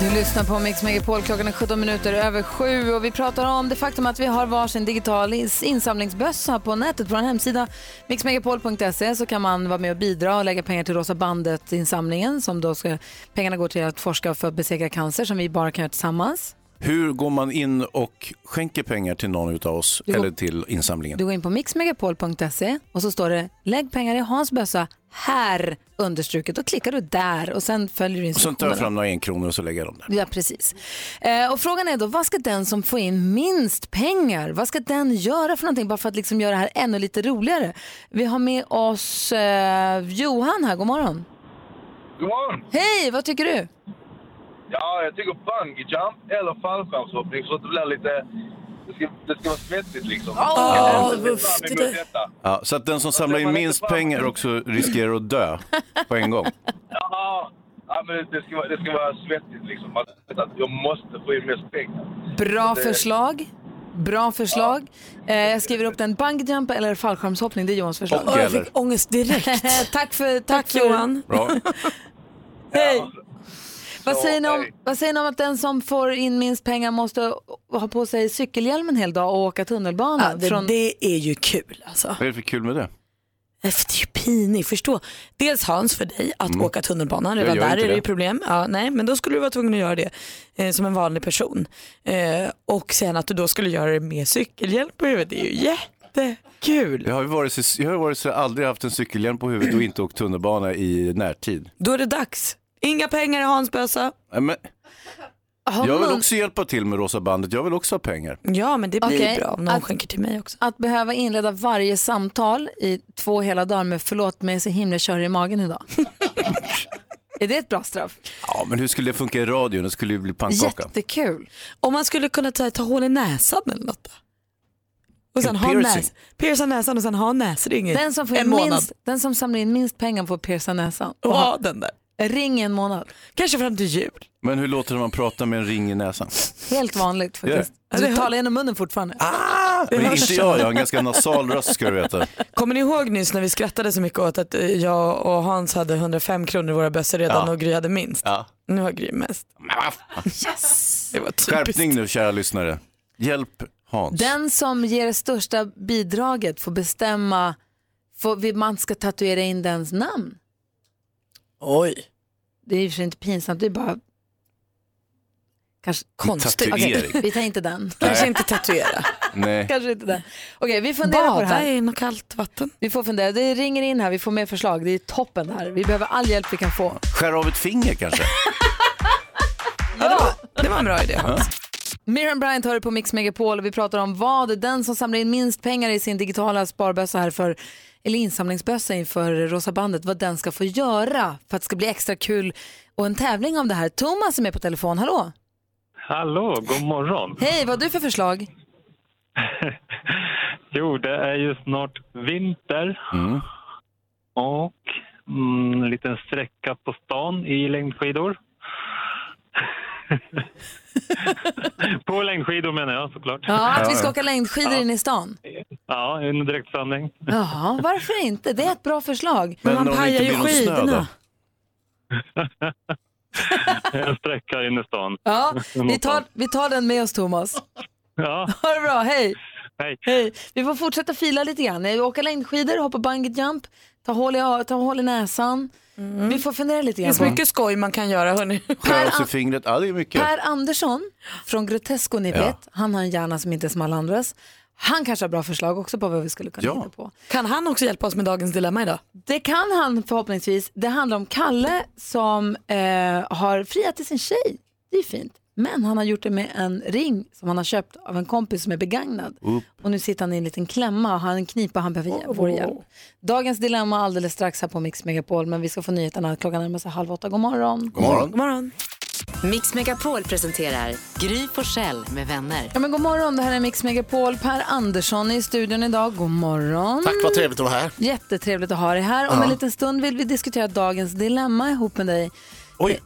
S1: Du lyssnar på Mix Megapol, klockan är 17 minuter över sju och vi pratar om det faktum att vi har varsin digital ins- insamlingsbössa på nätet. På vår hemsida mixmegapol.se så kan man vara med och bidra och lägga pengar till Rosa bandet-insamlingen som då ska, pengarna går till att forska för att besegra cancer som vi bara kan göra tillsammans.
S3: Hur går man in och skänker pengar till någon av oss
S1: går-
S3: eller till insamlingen?
S1: Du går in på mixmegapol.se och så står det lägg pengar i Hans bössa här understruket. Då klickar du där och sen följer du
S3: Och sen tar
S1: instruktionerna.
S3: jag fram några enkronor och så lägger jag dem där.
S1: Ja, precis. Eh, och frågan är då, vad ska den som får in minst pengar, vad ska den göra för någonting bara för att liksom göra det här ännu lite roligare? Vi har med oss eh, Johan här, god morgon.
S11: God morgon!
S1: Hej, vad tycker du?
S11: Ja, jag tycker bungee jump eller fallskärmshoppning så att det blir lite... Det ska, det ska vara svettigt liksom. Jag ser
S2: uff, det.
S3: Ja, så att den som samlar in
S11: man
S3: minst pengar också riskerar att dö på en gång.
S11: Ja, ja men det ska, vara, det ska vara svettigt liksom. Jag måste få in mest pengar.
S1: Bra
S11: Det-
S1: förslag. Bra förslag. Eh, jag skriver upp den. Bungyjump eller fallskärmshoppning, det är Johans förslag.
S3: Och
S2: jag fick ångest direkt.
S1: tack för, tack
S2: Tack
S1: för,
S2: Johan.
S3: Bra.
S1: Hej. Vad säger, ni om, vad säger ni om att den som får in minst pengar måste ha på sig cykelhjälm en hel dag och åka tunnelbana?
S2: Ja, det,
S1: från...
S2: det är ju kul alltså.
S3: Vad är det för kul med det?
S2: Det är ju pinigt, förstå. Dels Hans för dig att åka tunnelbana, redan där är det ju problem. Ja, nej, men då skulle du vara tvungen att göra det eh, som en vanlig person. Eh, och sen att du då skulle göra det med cykelhjälp på huvudet, det är ju jättekul.
S3: Jag har ju varit så, jag har varit så aldrig haft en cykelhjälm på huvudet och inte åkt tunnelbana i närtid.
S2: Då är det dags. Inga pengar i Hans bössa.
S3: Nej, Men
S1: Har
S3: jag vill också hjälpa till med Rosa bandet, jag vill också ha pengar.
S2: Ja, men det blir
S1: Okej,
S2: bra om någon
S1: att-
S2: skänker till mig också.
S1: Att behöva inleda varje samtal i två hela dagar med förlåt mig så himla kör i magen idag. är det ett bra straff?
S3: Ja, men hur skulle det funka i radion? Det skulle ju bli pannkaka.
S1: Jättekul.
S2: Om man skulle kunna ta, ta hål i näsan eller något då? Och sen
S3: En
S2: ha
S3: piercing.
S2: näs, pierca näsan och sen ha näsring i
S1: Den som, får
S2: en
S1: in
S2: månad.
S1: minst, den som samlar in minst pengar får pierca näsan.
S2: Och ha den där.
S1: Ring i en månad.
S2: Kanske fram till jul.
S6: Men hur låter det när man pratar med en ring i näsan?
S1: Helt vanligt faktiskt. Du talar genom munnen fortfarande.
S6: Men inte jag, jag har en ganska nasal röst ska du veta.
S2: Kommer ni ihåg nyss när vi skrattade så mycket åt att eh, jag och Hans hade 105 kronor i våra bössor redan
S6: Ja.
S2: och Gry hade minst?
S6: Ja.
S2: Nu har Gry mest.
S1: Yes.
S2: Det var typiskt.
S6: Skärpning nu kära lyssnare. Hjälp Hans.
S1: Den som ger det största bidraget får bestämma, får, man ska tatuera in dens namn.
S2: Oj.
S1: Det är i och för sig inte pinsamt, det är bara kanske
S2: Konstigt.
S1: Okej,
S6: Tatuering.
S1: vi tar inte den.
S2: Kanske inte tatuera.
S6: Nej.
S1: Kanske inte den. Okej, vi funderar på det
S2: Bada
S1: här.
S2: i något kallt vatten.
S1: Vi får fundera. Det ringer in här, vi får mer förslag. Det är toppen det här. Vi behöver all hjälp vi kan få.
S6: Skär av ett finger kanske?
S1: Ja,
S2: Det var en bra idé.
S1: Miriam Bryant hör på Mix Megapol och vi pratar om vad den som samlar in minst pengar i sin digitala sparbössa här för eller insamlingsbössa inför Rosa bandet, vad den ska få göra för att det ska bli extra kul och en tävling om det här. Thomas är med på telefon, hallå?
S12: Hallå, god morgon.
S1: Hej, vad har du för förslag?
S12: Jo, det är ju snart vinter. Och mm, en liten sträcka på stan i längdskidor. på längdskidor menar jag såklart.
S1: Ja, att vi ska åka längdskidor in i stan.
S12: Ja, en direktsändning.
S1: Jaha, varför inte? Det är ett bra förslag.
S6: Men Man om det pajar ju då?
S12: en sträcka in i stan.
S1: Ja, vi tar, vi tar den med oss Thomas.
S12: Ja,
S1: Ha det bra, hej!
S12: hej.
S1: Hej. Vi får fortsätta fila lite grann. Åka längdskidor, hoppa bungee jump, ta hål i, ta hål i näsan. Vi får fundera lite
S2: Det
S1: grann
S2: finns
S1: på.
S2: mycket skoj man kan göra hörni.
S6: Sig fingret, ja det är mycket.
S1: Per Andersson från Grotesco, ni
S6: Ja.
S1: vet, han har en hjärna som inte är som alla andras. Han kanske har bra förslag också på vad vi skulle kunna
S2: Ja.
S1: hitta på.
S2: Kan han också hjälpa oss med dagens dilemma idag?
S1: Det kan han förhoppningsvis. Det handlar om Kalle som eh, har friat till sin tjej. Det är fint. Men han har gjort det med en ring som han har köpt av en kompis som är begagnad. Och nu sitter han i en liten klämma och har en knipa han behöver oh. vår hjälp. Dagens dilemma alldeles strax här på Mix Megapol men vi ska få nyheterna klockan närmar sig halv åtta. God morgon.
S6: God morgon.
S2: God morgon.
S8: Mix Megapol presenterar Gry Forssell med vänner.
S1: Ja, men god morgon, det här är Mix Megapol. Per Andersson är i studion idag. God morgon.
S13: Tack, vad trevligt att vara här.
S1: Jättetrevligt att ha dig här. Om
S13: Ja.
S1: en liten stund vill vi diskutera dagens dilemma ihop med dig.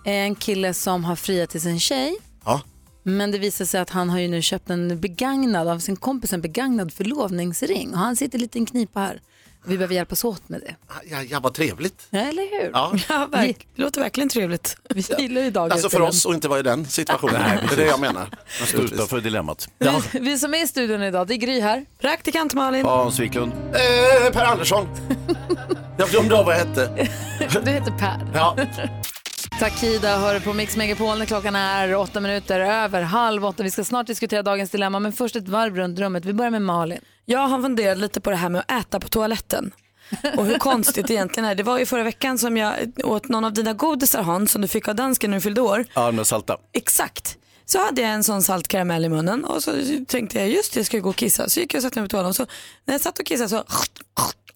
S1: Det är en kille som har friat till sin tjej.
S13: Ja.
S1: Men det visar sig att han har ju nu köpt en begagnad av sin kompis, en begagnad förlovningsring. Och han sitter lite i en knipa här. Vi behöver hjälpas åt med det.
S13: Ja, ja, vad trevligt.
S1: Ja, eller hur?
S13: Ja.
S2: Ja, verk- det låter verkligen trevligt.
S1: Vi gillar ju dagens
S13: Alltså för
S1: dilemma.
S13: oss och inte vara i den situationen.
S6: Nej,
S13: det är det jag menar.
S6: Man står utanför dilemmat.
S13: Ja.
S1: Vi, vi som är i studion idag, det är Gry här.
S2: Praktikant Malin.
S6: Hans Wiklund.
S13: Eh, per Andersson. Jag glömde av vad jag hette.
S1: Du heter Per.
S13: Ja.
S1: Takida hör på Mix Megapol när klockan är åtta minuter över halv åtta. Vi ska snart diskutera dagens dilemma, men först ett varv runt rummet. Vi börjar med Malin.
S2: Jag har funderat lite på det här med att äta på toaletten. Och hur konstigt det egentligen är. Det var ju förra veckan som jag åt någon av dina godisar Hans som du fick av dansken när du fyllde år.
S6: Ja, de salta.
S2: Exakt. Så hade jag en sån salt karamell i munnen och så tänkte jag just det, jag ska gå och kissa. Så gick jag och satte mig på toaletten och så när jag satt och kissade så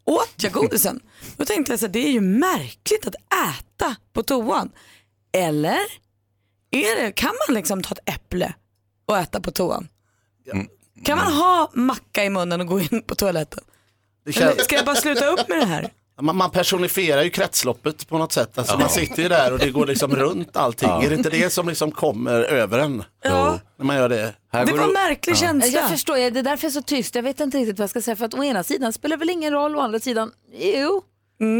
S2: åt jag godisen. Då tänkte jag så här, det är ju märkligt att äta på toan. Eller är det, kan man liksom ta ett äpple och äta på toan? Kan man ha macka i munnen och gå in på toaletten?
S13: Det känns-
S2: Eller ska jag bara sluta upp med det här?
S13: Man, man personifierar ju kretsloppet på något sätt. Alltså
S2: Ja.
S13: Man sitter ju där och det går liksom runt allting.
S6: Ja.
S13: Är det inte det som liksom kommer över en?
S2: Ja.
S13: När man gör det.
S2: Det var en märklig känsla.
S1: Jag förstår, det är därför jag är så tyst. Jag vet inte riktigt vad jag ska säga. För att å ena sidan spelar det väl ingen roll, å andra sidan, jo.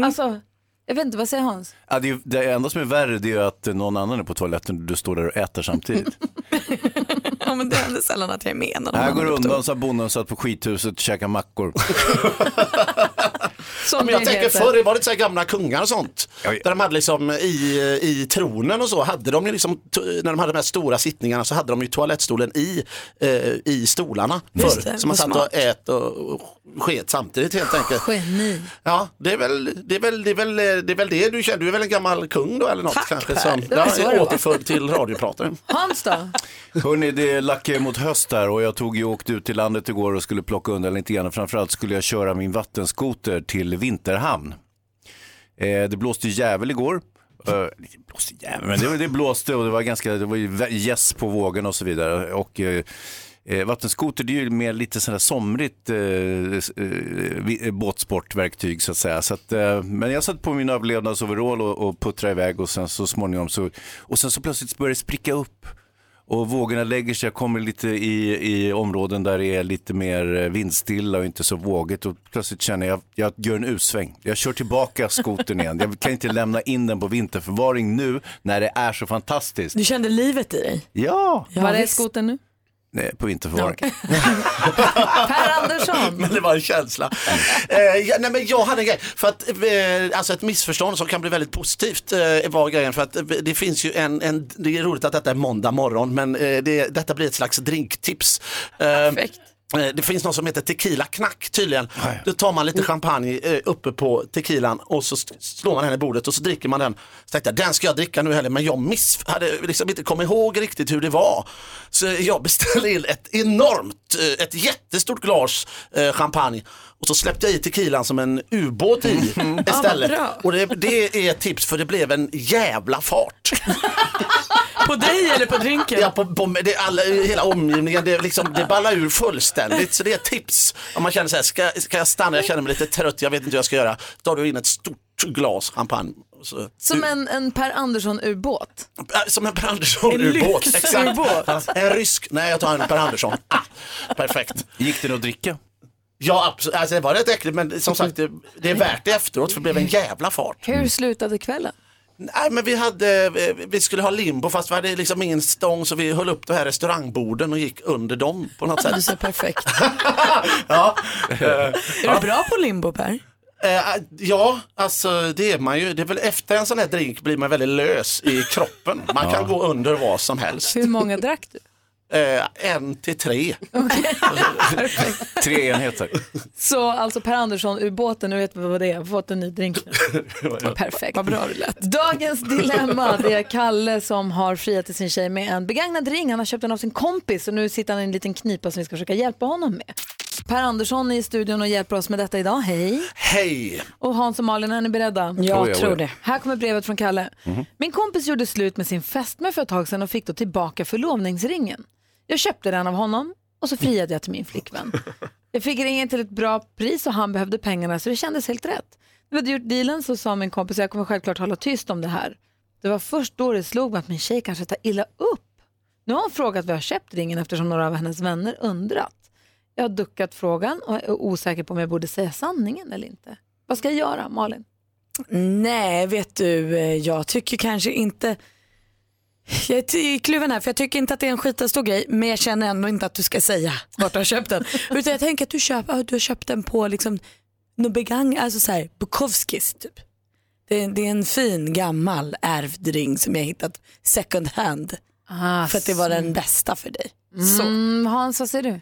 S1: Alltså, jag vet inte, vad säger Hans?
S6: Ja, det, är- det enda som är värre det är att någon annan är på toaletten och du står där och äter samtidigt.
S2: Ja, men det händer sällan att jag är med. när
S6: Här går undan så att bonden satt på skithuset och käkade mackor.
S13: Ja, men jag tänker
S1: heter.
S13: förr var det så här gamla kungar och sånt. Där de hade liksom i, i tronen och så hade de ju liksom, när de hade de här stora sittningarna så hade de ju toalettstolen i, eh, i stolarna
S2: Just
S13: förr.
S2: det,
S13: Så man satt
S2: smart.
S13: och ät och, och sket samtidigt helt enkelt.
S1: Geni.
S13: Ja, det är väl det, är väl, det, är väl, det, är väl det du känner. Du är väl en gammal kung då eller något
S2: Tack,
S13: kanske?
S2: Per.
S13: Som,
S1: Det
S13: ja,
S1: var.
S13: återförd till radiopratare.
S1: Hans då?
S6: Hörni, det lackar mot höst här och jag tog ju åkte ut till landet igår och skulle plocka undan lite grann. Framförallt skulle jag köra min vattenskoter till Vinterhamn. Eh, det blåste jävel igår. Eh, det blåste jävel, men det, det blåste och det var ganska, det var ju gäss på vågen och så vidare. Och, eh,
S3: eh, vattenskoter det är ju mer lite sådär somrigt eh, eh, båtsportverktyg så att säga. Så att, eh, men jag satt på min överlevnadsoverall och, och puttrade iväg och sen så småningom så, och sen så plötsligt började det spricka upp. Och vågorna lägger sig, jag kommer lite i, i områden där det är lite mer eh, vindstilla och inte så vågigt och plötsligt känner jag, jag gör en U-sväng. Jag kör tillbaka skotern igen. Jag kan inte lämna in den på vinterförvaring nu när det är så fantastiskt.
S2: Du kände livet i dig?
S3: Ja,
S1: Var är
S2: visst.
S1: skotern nu?
S3: Nej, på vinterförvaring.
S1: Per Andersson.
S13: Men det var en känsla. eh, ja, nej, men jag hade en grej, för att, eh, alltså ett missförstånd som kan bli väldigt positivt eh, var grejen för att eh, det finns ju en, en, det är roligt att detta är måndag morgon men eh, det, detta blir ett slags drinktips. Eh, Eh, Det finns något som heter tequila knack tydligen. Då tar man lite champagne eh, uppe på tequilan och så slår man den i bordet och så dricker man den. Så tänkte jag, den ska jag dricka nu heller men jag miss, hade liksom inte kommit ihåg riktigt hur det var. Så jag beställde in ett enormt, eh, ett jättestort glas eh, champagne och så släppte jag i tequilan som en ubåt i istället.
S2: bra.
S13: och det, det är ett tips för det blev en jävla fart.
S2: På dig eller på drinken?
S13: Ja, på, på, det är alla, hela omgivningen, det, är liksom, det ballar ur fullständigt. Så det är ett tips. Om man känner så här, ska, ska jag stanna, jag känner mig lite trött, jag vet inte hur jag ska göra. Tar du in ett stort glas champagne. Så,
S1: Som en, en Per Andersson-ubåt.
S13: Som en Per Andersson-ubåt.
S1: En
S13: Exakt. Ja, En rysk, nej jag tar en Per Andersson. Ah, perfekt.
S3: Gick det att dricka?
S13: Ja, absolut. Alltså, det var rätt äckligt men som sagt det, det är värt det efteråt för det blev en jävla fart.
S1: Hur slutade kvällen?
S13: Nej men vi hade, vi skulle ha limbo fast vi hade liksom ingen stång så vi höll upp de här restaurangborden och gick under dem på något sätt.
S2: Du ser perfekt.
S13: ja.
S2: Är du bra på limbo Per?
S13: Eh, ja, alltså det är man ju. Det är väl efter en sån här drink blir man väldigt lös i kroppen. Man kan gå under vad som helst.
S1: Hur många drack du?
S13: Eh, en till tre.
S3: Tre enheter.
S1: Så alltså Per Andersson-ubåten, nu vet vi vad det är, jag har fått en ny drink nu. Perfekt.
S2: Vad bra det lät.
S1: Dagens dilemma, det är Kalle som har friat till sin tjej med en begagnad ring. Han har köpt den av sin kompis och nu sitter han i en liten knipa som vi ska försöka hjälpa honom med. Per Andersson är i studion och hjälper oss med detta idag. Hej!
S13: Hej!
S1: Och Hans och Malin, är ni beredda?
S2: Jag
S3: Oj, oj,
S2: tror
S3: oj.
S2: det.
S1: Här kommer brevet från Kalle. Min kompis gjorde slut med sin fästmö för ett tag sedan och fick då tillbaka förlovningsringen. Jag köpte den av honom och så friade jag till min flickvän. Jag fick ringen till ett bra pris och han behövde pengarna så det kändes helt rätt. När vi hade gjort dealen så sa min kompis jag kommer självklart hålla tyst om det här. Det var först då det slog mig att min tjej kanske tar illa upp. Nu har hon frågat var jag köpt ringen eftersom några av hennes vänner undrat. Jag har duckat frågan och är osäker på om jag borde säga sanningen eller inte. Vad ska jag göra, Malin?
S2: Nej, vet du, eh, jag tycker kanske inte... Jag är kluven här för jag tycker inte att det är en skitstor grej men jag känner ändå inte att du ska säga vart du har köpt den. Utan jag tänker att du, köp, du har köpt den på liksom, något begang, alltså så här, Bukowskis typ. Det är, det är en fin gammal ärvd ring som jag hittat second hand. för att det var den bästa för dig.
S1: Mm, Hans, vad säger du?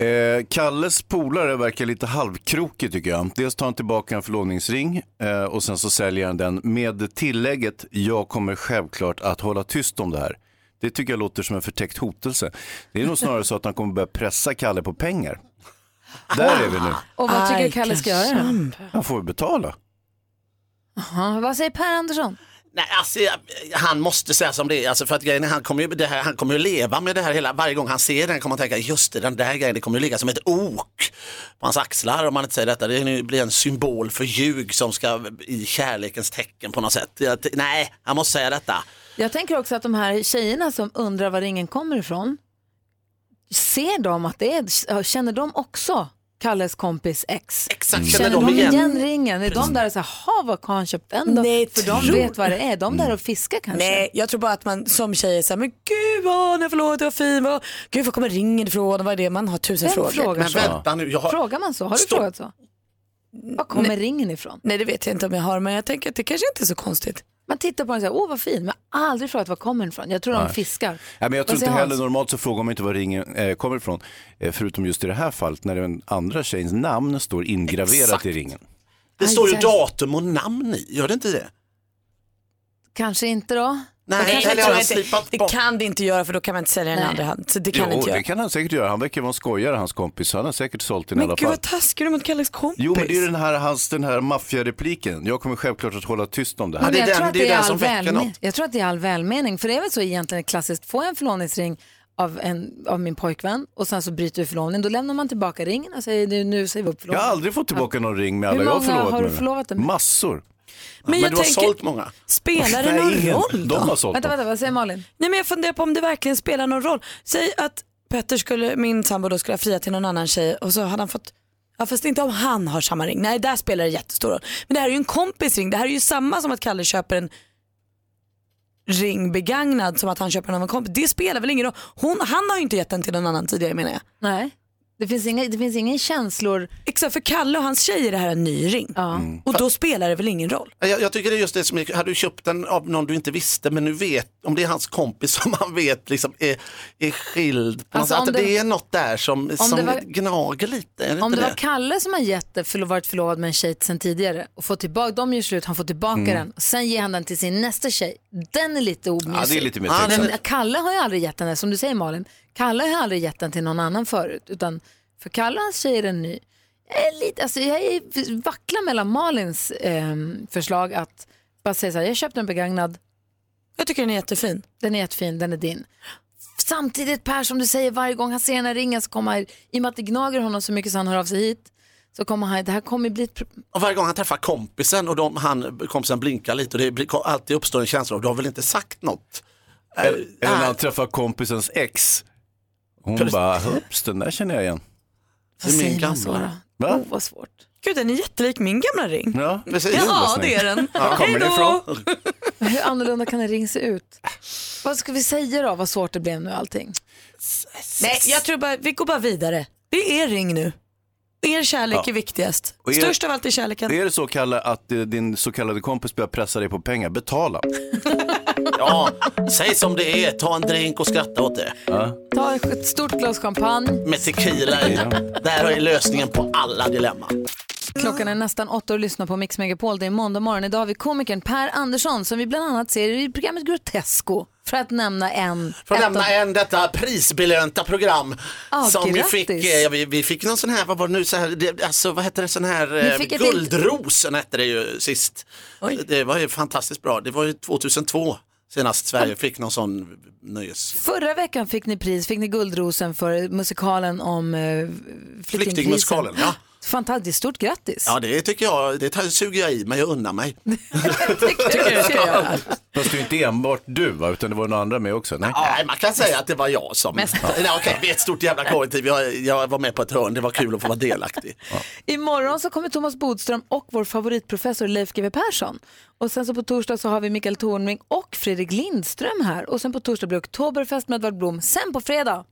S3: Eh, Kalles polare verkar lite halvkrokig tycker jag. Dels tar han tillbaka en förlovningsring eh, och sen så säljer han den med tillägget jag kommer självklart att hålla tyst om det här. Det tycker jag låter som en förtäckt hotelse. Det är nog snarare så att han kommer börja pressa Kalle på pengar. Där är vi nu.
S1: Och vad tycker
S2: Aj,
S1: Kalle ska göra då?
S3: Han får betala.
S1: Aha, vad säger Per Andersson?
S13: Nej, alltså, han måste säga som det är, alltså, för att grejen är, han kommer ju det här, han kommer ju leva med det här hela, varje gång han ser den kommer han tänka, just det, den där grejen, det kommer ju ligga som ett ok på hans axlar om man inte säger detta. Det blir en symbol för ljug som ska i kärlekens tecken på något sätt. Jag, nej, han måste säga detta.
S1: Jag tänker också att de här tjejerna som undrar var ringen kommer ifrån, ser de att det är, känner de också Kalles kompis ex?
S13: Exakt,
S1: Känner de igen, ringen? Är de där och säger, ha vad har han köpt den då?
S2: Nej,
S1: För de
S2: tror-
S1: vet vad det är, de där och fiskar kanske.
S2: Nej, jag tror bara att man som tjej är såhär, men gud vad, nej förlåt, det var fin, vad, gud var kommer ringen ifrån, vad är det, man har tusen
S1: Vem
S2: frågor.
S1: frågar
S13: Men
S1: så?
S13: vänta nu, jag har,
S1: Frågar man så? Har du
S13: Stopp.
S1: frågat så? Var kommer ringen ifrån?
S2: Nej det vet jag inte om jag har, men jag tänker att det kanske inte är så konstigt.
S1: Man tittar på den och säger, åh vad fin, men aldrig frågat var kommer den ifrån. Jag tror de fiskar.
S3: Ja, men jag tror inte heller, normalt så frågar man inte var ringen eh, kommer ifrån. Eh, förutom just i det här fallet när den andra tjejens namn står ingraverat
S13: Exakt.
S3: i ringen.
S13: det står ju datum och namn i, gör det inte det?
S1: Kanske inte då?
S13: Nej,
S2: Nej,
S13: eller
S2: det,
S13: har han
S2: jag
S13: slipat
S2: det
S13: bort?
S2: kan det inte göra för då kan man inte sälja den i andra hand. Så det kan
S3: Jo,
S2: inte
S3: det
S2: göra.
S3: kan han säkert göra. Han verkar vara en skojare, hans kompis. Han har säkert sålt den i
S2: Men
S3: alla
S2: gud
S3: fall.
S2: vad taskig du mot Kalles kompis.
S3: Jo, men det är ju den här, hans, den här maffiarepliken. Jag kommer självklart att hålla tyst om det här.
S13: Det är
S1: jag,
S13: den-
S1: tror att
S13: det är
S1: det
S13: den som väcker något.
S1: jag tror att det är all välmening, för det är väl så egentligen klassiskt, får jag en förlovningsring av, en, av min pojkvän och sen så bryter vi förlovningen. Då lämnar man tillbaka ringen och säger "Nu- säger vi upp
S3: Jag
S1: förlovningen.
S3: har aldrig fått tillbaka någon ring med
S1: Hur
S3: alla jag har förlovat
S1: har du
S3: mig
S1: förlovat med?
S3: Massor.
S2: Men, jag tänker,
S6: många?
S2: Spelar det någon
S3: ingen.
S2: roll då?
S3: De har sålt
S1: Vänta, vänta, vad säger Malin?
S2: Nej men jag funderar på om det verkligen spelar någon roll. Säg att Petter skulle, min sambo då skulle ha friat till någon annan tjej och så hade han fått Ja fast inte om han har samma ring. Nej där spelar det jättestor roll. Men det här är ju en kompis ring. Det här är ju samma som att Kalle köper en ring begagnad som att han köper den av en kompis. Det spelar väl ingen roll. Hon, han har ju inte gett den till någon annan tidigare menar jag.
S1: Nej. Det finns, inga, det finns ingen känslor.
S2: Exakt för Kalle och hans tjej är det här en ny ring. Och då spelar det väl ingen roll.
S13: Jag, jag tycker det är just det som, är- hade du köpt den av någon du inte visste men nu vet, om det är hans kompis som man vet liksom är, är skild.
S1: Alltså,
S13: att
S1: det-
S13: det, är något där som, som
S1: var-
S13: gnager lite. Är det
S1: Om det
S13: det?
S1: var Kalle som har gett det, för varit förlovad med en tjej sen tidigare och fått tillbaka, de gör slut, han får tillbaka
S3: Mm.
S1: den. Sen ger han den till sin nästa tjej. Den är lite omysig.
S3: Ja, det är lite mer
S1: Men
S3: tveksamt.
S1: Kalle har ju aldrig gett den, som du säger Malin, Kalle har aldrig gett den till någon annan förut. Utan för Kalle och hans tjej är den ny. Jag, är lite, alltså, jag är, vacklar mellan Malins ehm, förslag att bara säga så här, jag köpte en begagnad.
S2: Jag tycker den är jättefin.
S1: Den är jättefin, den är din. Samtidigt Per, som du säger, varje gång han ser den här ringen så kommer han, i och med att det gnager honom så mycket så han hör av sig hit, så kommer han, det här kommer ju bli ett pro-
S13: Och varje gång han träffar kompisen och de, han, kompisen blinkar lite och det blir, alltid uppstår en känsla av du har väl inte sagt något?
S3: Eller
S13: Äh,
S3: när
S13: äh,
S3: han träffar kompisens ex. Hon bara, hups, den där känner jag igen.
S1: Vad
S13: Det är min
S1: säger man så
S13: gamla.
S1: då?
S3: Va?
S1: Oh, vad svårt.
S2: Gud den är jättelik min gamla ring.
S3: Ja,
S13: precis.
S2: Ja det är den.
S13: Var kommer det ifrån?
S1: Hur annorlunda kan en ring se ut? Vad ska vi säga då? Vad svårt det blev nu allting.
S2: Nej jag tror bara, vi går bara vidare. Det är er ring nu. Er kärlek
S3: Ja.
S2: är viktigast.
S3: Och är-
S2: Störst av allt är kärleken.
S3: Är det så Kalle att eh, din så kallade kompis börjar pressa dig på pengar, betala.
S13: Ja, säg som det är, ta en drink och skratta åt det.
S3: Ja.
S1: Ta ett stort glas champagne.
S13: Med tequila i. Där är lösningen på alla dilemman.
S1: Klockan är nästan åtta och lyssnar på Mix Megapol. Det är måndag morgon. Idag har vi komikern Per Andersson som vi bland annat ser i programmet Grotesco. För att nämna en.
S13: För att nämna en detta prisbelönta program
S1: Ah,
S13: som vi fick, eh, vi, vi fick någon sån här, vad var det nu, så här, det, alltså vad hette det, sån här, eh, Guldrosen hette det ju sist. Det var ju fantastiskt bra, det var ju 2002 senast Sverige fick någon sån nöjes...
S1: Förra veckan fick ni pris, fick ni Guldrosen för musikalen om eh, flyktingkrisen.
S13: Flyktingmusikalen, ja.
S1: Fantastiskt, stort grattis.
S13: Ja det tycker jag, det suger jag i men jag unnar mig.
S1: tycker du ska göra.
S3: Fast det är inte enbart du va, utan det var några andra med också. Nej.
S13: Nej, man kan säga att det var jag som... Nej, okej, vi är ett stort jävla kollektiv. Jag, jag var med på ett hörn, det var kul att få vara delaktig.
S1: Imorgon så kommer Thomas Bodström och vår favoritprofessor Leif GW Persson. Och sen så på torsdag så har vi Mikael Tornving och Fredrik Lindström här. Och sen på torsdag blir det Oktoberfest med Edvard Blom. Sen på fredag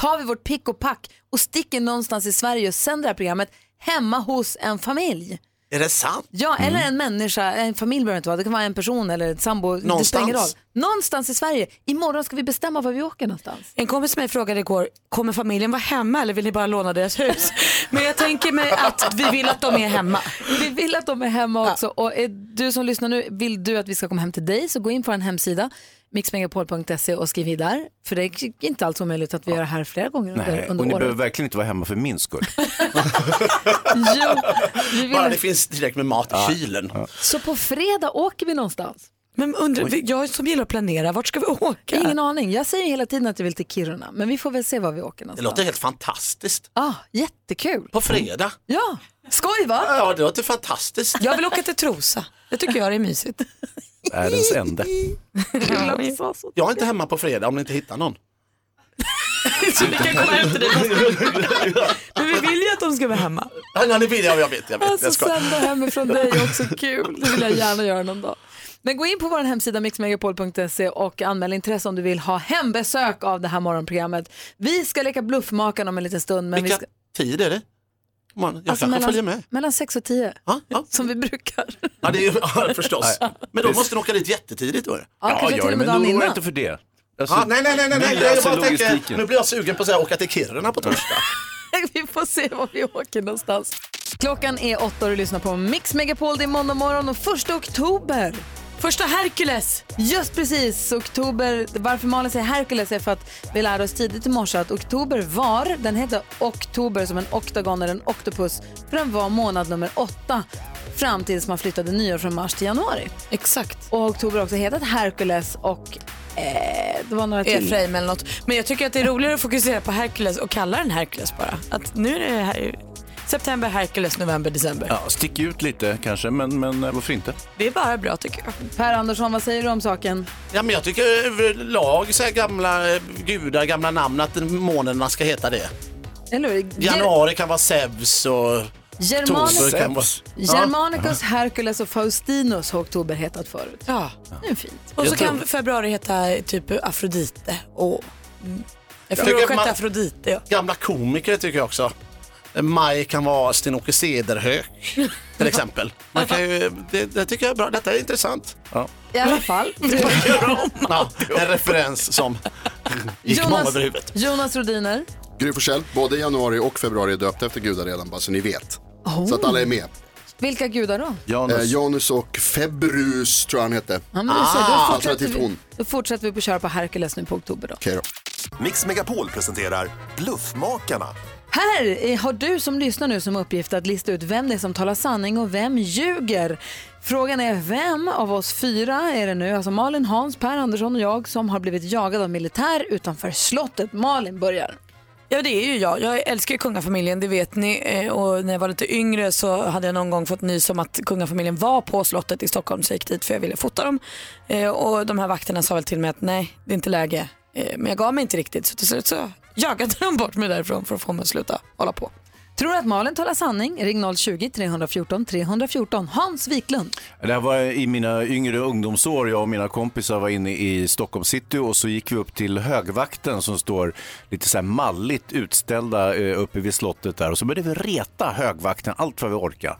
S1: tar vi vårt pick och pack och sticker någonstans i Sverige och sänder det här programmet hemma hos en familj.
S13: Är det sant?
S1: Ja, eller en människa, en familj behöver det inte vara, det kan vara en person eller ett sambo, det
S2: Någonstans.
S1: spelar ingen roll. Någonstans i Sverige. Imorgon ska vi bestämma var vi åker någonstans.
S2: En kompis med mig frågade igår, kommer familjen vara hemma eller vill ni bara låna deras hus? Men jag tänker mig att vi vill att de är hemma.
S1: Vi vill att de är hemma också. Och är du som lyssnar nu, vill du att vi ska komma hem till dig så gå in på en hemsida, mixmegapol.se och skriv i där. För det är inte alls omöjligt att vi gör det här flera gånger under,
S3: Nej, och ni
S1: året.
S3: behöver verkligen inte vara hemma för min skull.
S1: Jo, vi vill...
S13: Bara det finns tillräckligt med mat i kylen.
S1: Så på fredag åker vi någonstans.
S2: Men undrar, jag som gillar att planera, vart ska vi åka?
S1: Ingen aning. Jag säger hela tiden att jag vill till Kiruna, men vi får väl se var vi åker
S13: Det
S1: någonstans.
S13: låter helt fantastiskt.
S1: Ah, jättekul.
S13: På fredag.
S1: Ja, skoj va?
S13: Ja, det låter fantastiskt.
S2: Jag vill åka till Trosa. Det tycker jag är mysigt.
S3: Världens ände.
S13: Jag är inte hemma på fredag om ni inte hittar någon.
S2: Så vi kan komma hem till dig. Men vi vill ju att de ska vara hemma.
S13: Ja, ja, ni vill, jag, jag vet, jag vet.
S1: Alltså
S13: jag
S1: sända hemifrån dig är också kul. Det vill jag gärna göra någon dag. Men gå in på vår hemsida mixmegapol.se och anmäl intresse om du vill ha hembesök av det här morgonprogrammet. Vi ska leka bluffmakaren om en liten stund. Men
S13: Vilka
S1: vi ska,
S13: tid är det? Man, jag
S1: alltså
S13: kanske
S1: mellan,
S13: följer med.
S1: mellan 6 och 10,
S13: Ja, ja.
S1: som vi brukar.
S13: Ja, det är ja, förstås. Men då måste ni åka dit jättetidigt då.
S1: Ja, kanske till och med dagen innan.
S3: inte för det. Alltså,
S13: Ja, nej, nej, nej, nej, nej.
S3: löser
S13: Jag bara tänker, nu blir jag sugen på att säga, åka till Kiruna på torsdag.
S1: vi får se var vi åker någonstans. Klockan är åtta och du lyssnar på Mix Megapol. Det är måndag morgon och första oktober.
S2: Första Hercules.
S1: Just precis, oktober. Varför Malin säger Hercules är för att vi lärde oss tidigt i morse att oktober var, den heter oktober som en oktagon eller en oktopus, för den var månad nummer åtta fram tills man flyttade nyår från mars till januari.
S2: Exakt.
S1: Och oktober har också hetat Hercules och det var några till.
S2: Efraim eller något. Men jag tycker att det är roligare att fokusera på Hercules och kalla den Hercules bara. Att nu är det här, september, Hercules, november, december.
S6: Ja, stick ut lite kanske, men, men eh, varför inte?
S2: Det är bara bra tycker jag.
S1: Per Andersson, vad säger du om saken?
S13: Ja, men jag tycker överlag så här gamla eh, gudar, gamla namn, att månaderna ska heta det.
S1: Eller hur?
S13: Januari kan vara Zeus och
S1: Germanicus,
S13: vara...
S1: Germanicus, Hercules och Faustinus har oktober hetat förut.
S2: Ja.
S1: Det är fint.
S2: Och så
S13: Jag
S2: kan februari heta typ Afrodite och.
S13: Jag tycker
S2: sjätte
S13: man-
S2: Afrodite. Ja.
S13: Gamla komiker tycker jag också. Maj kan vara Sten-Åke Cederhök till exempel. Man kan ju, det, det tycker jag är bra. Detta är intressant.
S6: Ja.
S1: I alla fall.
S13: Ja, en referens som gick många över huvudet.
S1: Jonas Rodiner.
S14: Gry Forssell, både januari och februari är döpta efter gudar redan, bara så ni vet.
S1: Oh.
S14: Så att alla är med.
S1: Vilka gudar då?
S6: Janus.
S14: Eh, Janus och Februs tror jag han hette.
S1: Ja, men du ser, då, fortsätter
S14: Alternativt
S1: vi,
S14: hon.
S1: då fortsätter vi på att köra på Hercules nu på oktober då.
S14: Okej då.
S9: Mix Megapol presenterar Bluffmakarna.
S1: Här eh, har du som lyssnar nu som uppgift att lista ut vem det är som talar sanning och vem ljuger. Frågan är vem av oss fyra är det nu, alltså Malin, Hans, Per Andersson och jag som har blivit jagad av militär utanför slottet. Malin börjar.
S2: Ja det är ju jag. Jag älskar ju kungafamiljen, det vet ni. Eh, och när jag var lite yngre så hade jag någon gång fått nys om att kungafamiljen var på slottet i Stockholm så jag gick dit för jag ville fota dem. Eh, och de här vakterna sa väl till mig att nej, det är inte läge. Men jag gav mig inte riktigt så till slut så jagade de bort mig därifrån för att få mig att sluta hålla på.
S1: Tror du att Malin talar sanning? Ring 020-314 314. Hans Wiklund.
S3: Det här var i mina yngre ungdomsår. Jag och mina kompisar var inne i Stockholm city och så gick vi upp till högvakten som står lite så här malligt utställda eh, uppe vid slottet där och så började vi reta högvakten allt vad vi orkade.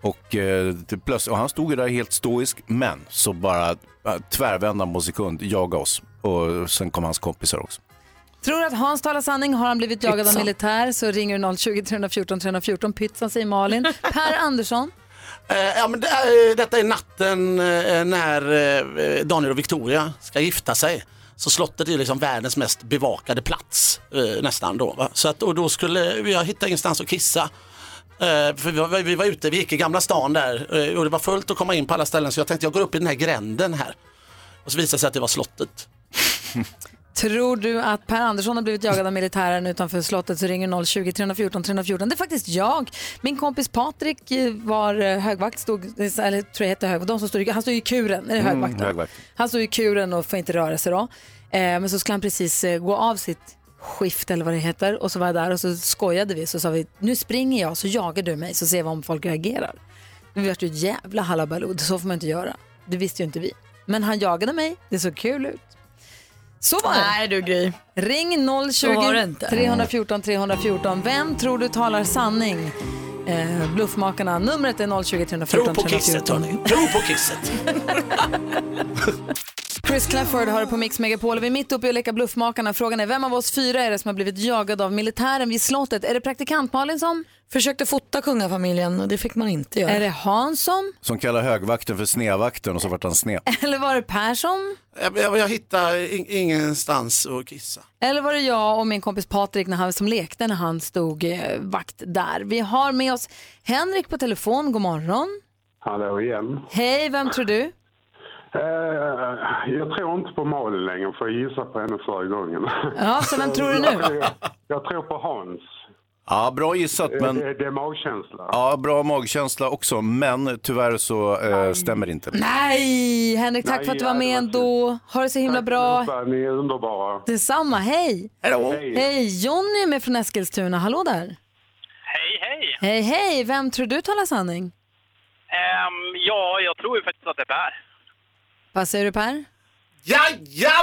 S3: Och, eh, plötsligt, och han stod ju där helt stoisk, men så bara eh, tvärvände han på sekund, jaga oss. Och sen kom hans kompisar också.
S1: Tror du att Hans talar sanning? Har han blivit jagad av militär så ringer du 020-314 314. Pytsan säger Malin. Per Andersson.
S13: Eh, ja, men det är, detta är natten eh, när eh, Daniel och Victoria ska gifta sig. Så slottet är liksom världens mest bevakade plats eh, nästan då. Va? Så att, och då skulle vi hitta ingenstans att kissa. Eh, för vi var, vi var ute, vi gick i Gamla stan där eh, och det var fullt att komma in på alla ställen så jag tänkte jag går upp i den här gränden här. Och så visade det sig att det var slottet.
S1: Tror du att Per Andersson har blivit jagad av militären utanför slottet så ringer 020-314 314. Det är faktiskt jag. Min kompis Patrik eh, var eh, högvakt, stod, eller tror jag heter högvakt, de som stod, han stod i kuren, är det högvakten?
S3: högvakt.
S1: Han stod i kuren och får inte röra sig då. Eh, men så skulle han precis eh, gå av sitt skift eller vad det heter och så var jag där och så skojade vi så sa vi nu springer jag så jagar du mig så ser vi om folk reagerar. Det vart ju ett jävla halabaloo, så får man inte göra. Det visste ju inte vi. Men han jagade mig, det såg kul ut. Så var det.
S2: Nej du Gry.
S1: Ring
S2: Så var det
S1: 020
S2: inte.
S1: 314 314. Vem tror du talar sanning? Eh, bluffmakarna. Numret är 020 314
S13: Tro på kisset
S1: 314.
S13: hörni, tro på kisset.
S1: Chris Clafford har det på Mix Megapol. Vi är mitt uppe i att leka Bluffmakarna. Frågan är vem av oss fyra är det som har blivit jagad av militären vid slottet? Är det praktikant Malin som?
S2: Försökte fota kungafamiljen och det fick man inte göra.
S1: Är det Hans som?
S3: Som kallar högvakten för snedvakten och så vart han sned.
S1: Eller var det Per som?
S13: Jag, jag, jag hittar in, ingenstans att kissa.
S1: Eller var det jag och min kompis Patrik när han, som lekte när han stod eh, vakt där? Vi har med oss Henrik på telefon. God morgon.
S15: Hallå igen.
S1: Hej, vem tror du?
S15: Eh, jag tror inte på Malin längre för jag gissade på henne förra gången.
S1: Ja, så vem tror du nu?
S15: Jag, tror- jag tror på Hans.
S3: Ja, bra gissat. Men...
S15: Det, det är magkänsla.
S3: Ja, bra magkänsla också, men tyvärr så eh, stämmer det inte.
S1: Nej, Henrik, tack
S15: Nej,
S1: för att du var med
S15: var
S1: ändå. Ha det så himla bra.
S15: allihopa, Ni är underbara.
S1: Detsamma, hej.
S13: Hallå.
S1: Hej, Jonny är med från Eskilstuna. Hallå där.
S16: Hej, hej!
S1: Hej, hej. Vem tror du talar sanning?
S16: Ehm, ja, jag tror ju faktiskt att det är Per.
S1: Vad säger du Per?
S13: Jajamän!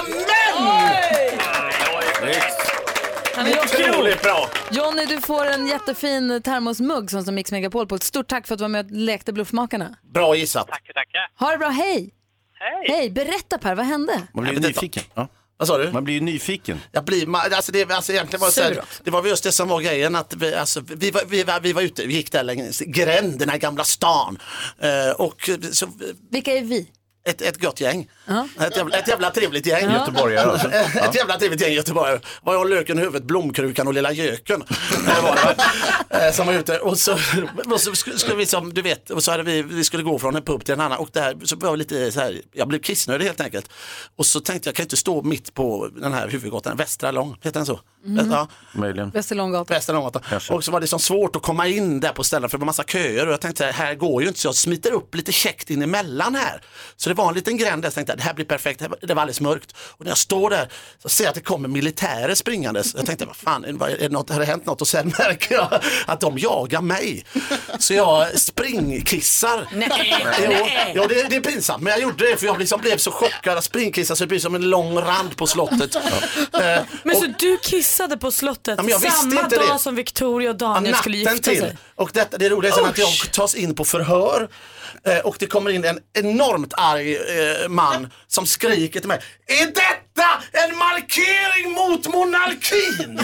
S1: Han är
S13: Otroligt bra!
S1: Jonny, du får en jättefin termosmugg som som Mix Megapol på. Ett stort tack för att du var med och lekte Bluffmakarna.
S13: Bra gissat.
S16: Tackar, tackar.
S1: Ha det bra, hej.
S16: Hej.
S1: Hej, berätta Per, vad hände?
S3: Man blir ju nyfiken. Ja.
S13: Vad sa du?
S3: Man blir ju nyfiken.
S13: Jag blir, ma- alltså det, alltså egentligen var det, så
S1: Sur
S13: här, det var just det som var grejen att vi, alltså, vi, var, vi, var, vi var ute, vi gick där längs gränderna i Gamla stan. Eh, och så,
S1: Vilka är vi?
S13: Ett, ett gott gäng.
S1: Ja.
S13: Ett, jävla, ett jävla trevligt gäng.
S1: Ja.
S3: Göteborgare alltså.
S13: ett jävla trevligt gäng göteborgare. Var jag löken i huvudet, blomkrukan och lilla göken. Eh, var som var ute. Och så, och så skulle, vi som du vet, och så hade vi, vi skulle gå från en pub till en annan och där så var jag lite så här, jag blev kissnödig helt enkelt. Och så tänkte jag, jag kan inte stå mitt på den här huvudgatan, Västra Lång, heter den så?
S1: Mm.
S13: Ja.
S3: Möjligen.
S1: Västerlånggatan.
S13: Västra Långgatan.
S3: Kanske.
S13: Och så var det så svårt att komma in där på ställen för det var massa köer och jag tänkte här går ju inte så jag smiter upp lite käckt in emellan här. Så det var en liten gränd där jag tänkte det här blir perfekt, det var- alldeles mörkt. Och när jag står där så ser jag att det kommer militärer springandes. Jag tänkte vad fan, är det något, har det hänt något? Och sen märker jag att de jagar mig. Så jag springkissar.
S2: Nej.
S13: Jo,
S2: Nej.
S13: ja, det, det är pinsamt men jag gjorde det för jag liksom blev så chockad att springkissa så det blir som en lång rand på slottet. Eh,
S2: Men
S13: och-
S2: så du kissade på slottet
S13: Ja,
S2: samma dag
S13: det.
S2: som Victoria och Daniel
S13: Ja,
S2: skulle gifta
S13: till.
S2: sig?
S13: Och detta, det roliga är att jag tas in på förhör och det kommer in en enormt arg eh, man som skriker till mig. Är detta en markering mot monarkin?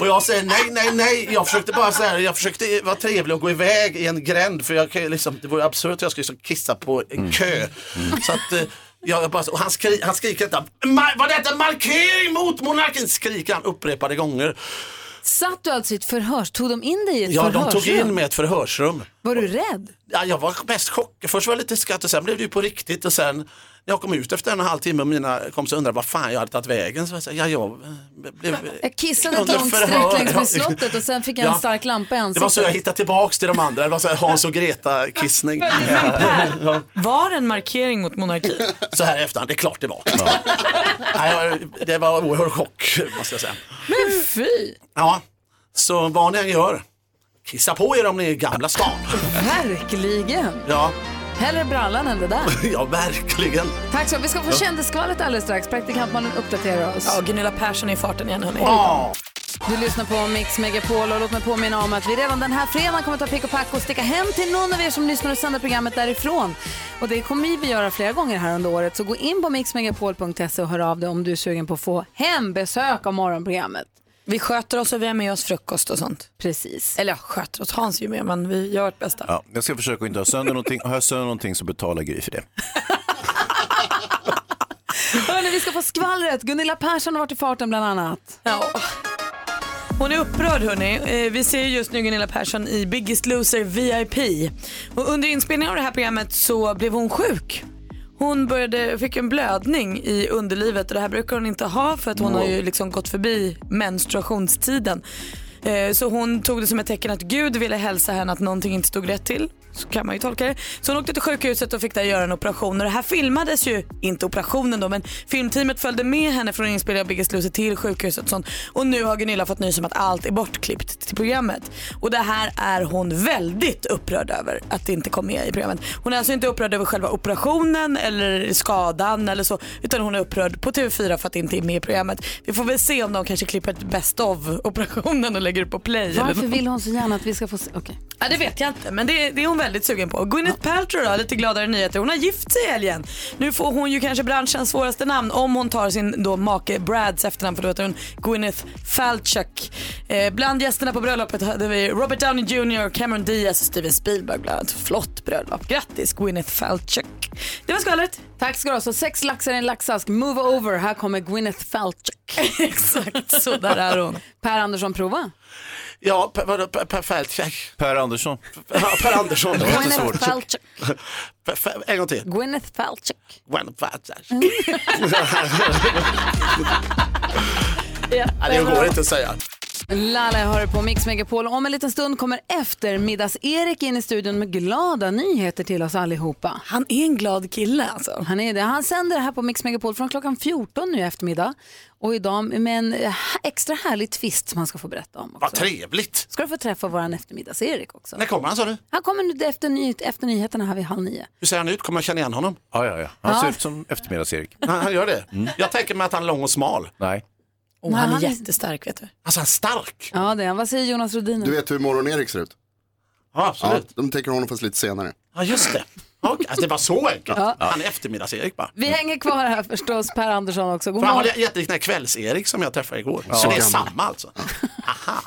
S13: Och jag säger nej, nej, nej. Jag försökte bara så här, jag försökte vara trevlig och gå iväg i en gränd för jag, liksom, det vore absurt att jag skulle liksom kissa på en kö. Så att, eh, jag bara, och han, skri, han skriker detta, "Ma- var detta en markering mot monarkin? Skriker han upprepade gånger.
S1: Satt du alltså i ett förhör? Tog de in dig i ett
S13: Ja, de
S1: förhörsrum?
S13: tog in mig i ett förhörsrum.
S1: Var du rädd?
S13: Ja, jag var mest chockad. Först var jag lite skratt och sen blev det ju på riktigt och sen jag kom ut efter en och en halv timme och mina kompisar undrade vad fan jag hade tagit vägen så jag sa, ja, jag blev
S1: Jag kissade ett långt
S13: förhör.
S1: streck längs med slottet och sen fick jag en
S13: Ja.
S1: stark lampa i
S13: Det
S1: ansiktet.
S13: var så jag hittade tillbaks till de andra. Det var så här Hans och Greta-kissning. Ja.
S2: Var det en markering mot monarkin?
S13: Så här i efterhand, det är klart det var. Nej, det var oerhörd chock måste jag säga.
S1: Men fy!
S13: Ja, så vad ni än gör, kissa på er om ni är i Gamla stan.
S1: Verkligen.
S13: Ja,
S1: Hellre brallan än det där.
S13: ja verkligen.
S1: Tack så Vi ska få
S13: Ja.
S1: kändisskvallret alldeles strax. Praktikant Malin uppdaterar oss.
S2: Ja, Gunilla Persson är i farten igen hörni.
S1: Du lyssnar på Mix Megapol och låt mig påminna om att vi redan den här fredagen kommer ta pick och pack och sticka hem till någon av er som lyssnar och sänder programmet därifrån. Och det kommer vi göra flera gånger här under året. Så gå in på mixmegapol.se och hör av dig om du är sugen på att få hembesök av morgonprogrammet.
S2: Vi sköter oss och vi har med oss frukost och sånt.
S1: Precis.
S2: Eller ja, sköter oss, Hans är ju med men vi gör vårt bästa.
S3: Ja, jag ska försöka att inte ha sönder någonting. Har jag sönder någonting så betalar Gry för det.
S1: Hörrni, vi ska få skvallret. Gunilla Persson har varit i farten bland annat.
S2: Ja. Hon är upprörd hörni. Eh, Vi ser just nu Gunilla Persson i Biggest Loser VIP. Och under inspelningen av det här programmet så blev hon sjuk. Hon började, fick en blödning i underlivet och det här brukar hon inte ha för att hon har ju liksom gått förbi menstruationstiden. Eh, Så hon tog det som ett tecken att Gud ville hälsa henne att någonting inte stod rätt till. Så kan man ju tolka det. Så hon åkte till sjukhuset och fick där göra en operation. Och det här filmades ju, inte operationen då, men filmteamet följde med henne från inspelningen av Biggest Loser till sjukhuset och sånt. Och nu har Gunilla fått nys om att allt är bortklippt till programmet. Och det här är hon väldigt upprörd över att det inte kom med i programmet. Hon är alltså inte upprörd över själva operationen eller skadan eller så, utan hon är upprörd på TV4 för att det inte är med i programmet. Vi får väl se om de kanske klipper ett best of operationen och lägger upp på play.
S1: Varför vill hon så gärna att vi ska få se? Okej.
S2: Ja, det vet jag inte, men det, det är hon väldigt sugen på. Gwyneth Paltrow då, lite gladare nyheter. Hon har gift sig i helgen. Nu får hon ju kanske branschens svåraste namn om hon tar sin då make Brads efternamn för då heter hon Gwyneth Falchuk. Eh, bland gästerna på bröllopet hade vi Robert Downey Jr, Cameron Diaz och Steven Spielberg bland annat. Flott bröllop. Grattis Gwyneth Falchuk. Det var skvallret.
S1: Tack ska du ha. Så sex laxar i en laxask. Move over. Här kommer Gwyneth Falchuk.
S2: Exakt, så där är hon.
S1: Per Andersson, prova.
S13: Ja, per, vadå, per, per, per,
S3: Per Andersson.
S13: Ja, per Andersson. Det var inte
S1: Gwyneth
S13: svårt.
S1: Falchuk.
S13: Per- per- En gång till.
S1: Gwyneth Falchuk.
S13: Gwyneth Paltrow. Ja, det går inte att säga.
S1: Lala har det på Mix Megapol. Om en liten stund kommer eftermiddags-Erik in i studion med glada nyheter till oss allihopa.
S2: Han är en glad kille alltså.
S1: Han är det. Han sänder det här på Mix Megapol från klockan 14 nu i eftermiddag. Och idag med en extra härlig twist som han ska få berätta om.
S13: Vad trevligt.
S1: Ska du få träffa våran eftermiddags-Erik också.
S13: När kommer han sa du?
S1: Han kommer nu efter, ny, efter nyheterna här vid halv nio.
S13: Hur ser han ut? Kommer jag känna igen honom?
S3: Ja, ja, ja. Han
S1: Ja.
S3: ser ut som eftermiddags-Erik.
S13: Han, han gör det? Jag tänker mig att han är lång och smal.
S3: Nej.
S2: Oh,
S1: Nej,
S2: han är
S1: han är-
S2: jättestark vet du.
S13: Alltså han är stark.
S1: Ja, det är han. Vad säger Jonas Rhodin?
S14: Du vet hur Morgon-Erik ser ut?
S13: Ja,
S14: Ja,
S13: absolut.
S14: de tänker honom fast lite senare.
S13: Ja, just det. Okej, alltså, det var så enkelt.
S1: Ja.
S13: Han är eftermiddags-Erik bara.
S1: Vi hänger kvar här förstås, Per Andersson också. God
S13: För han var jättelik den kvälls-Erik som jag träffade igår.
S14: Ja.
S13: så det är samma alltså. Aha.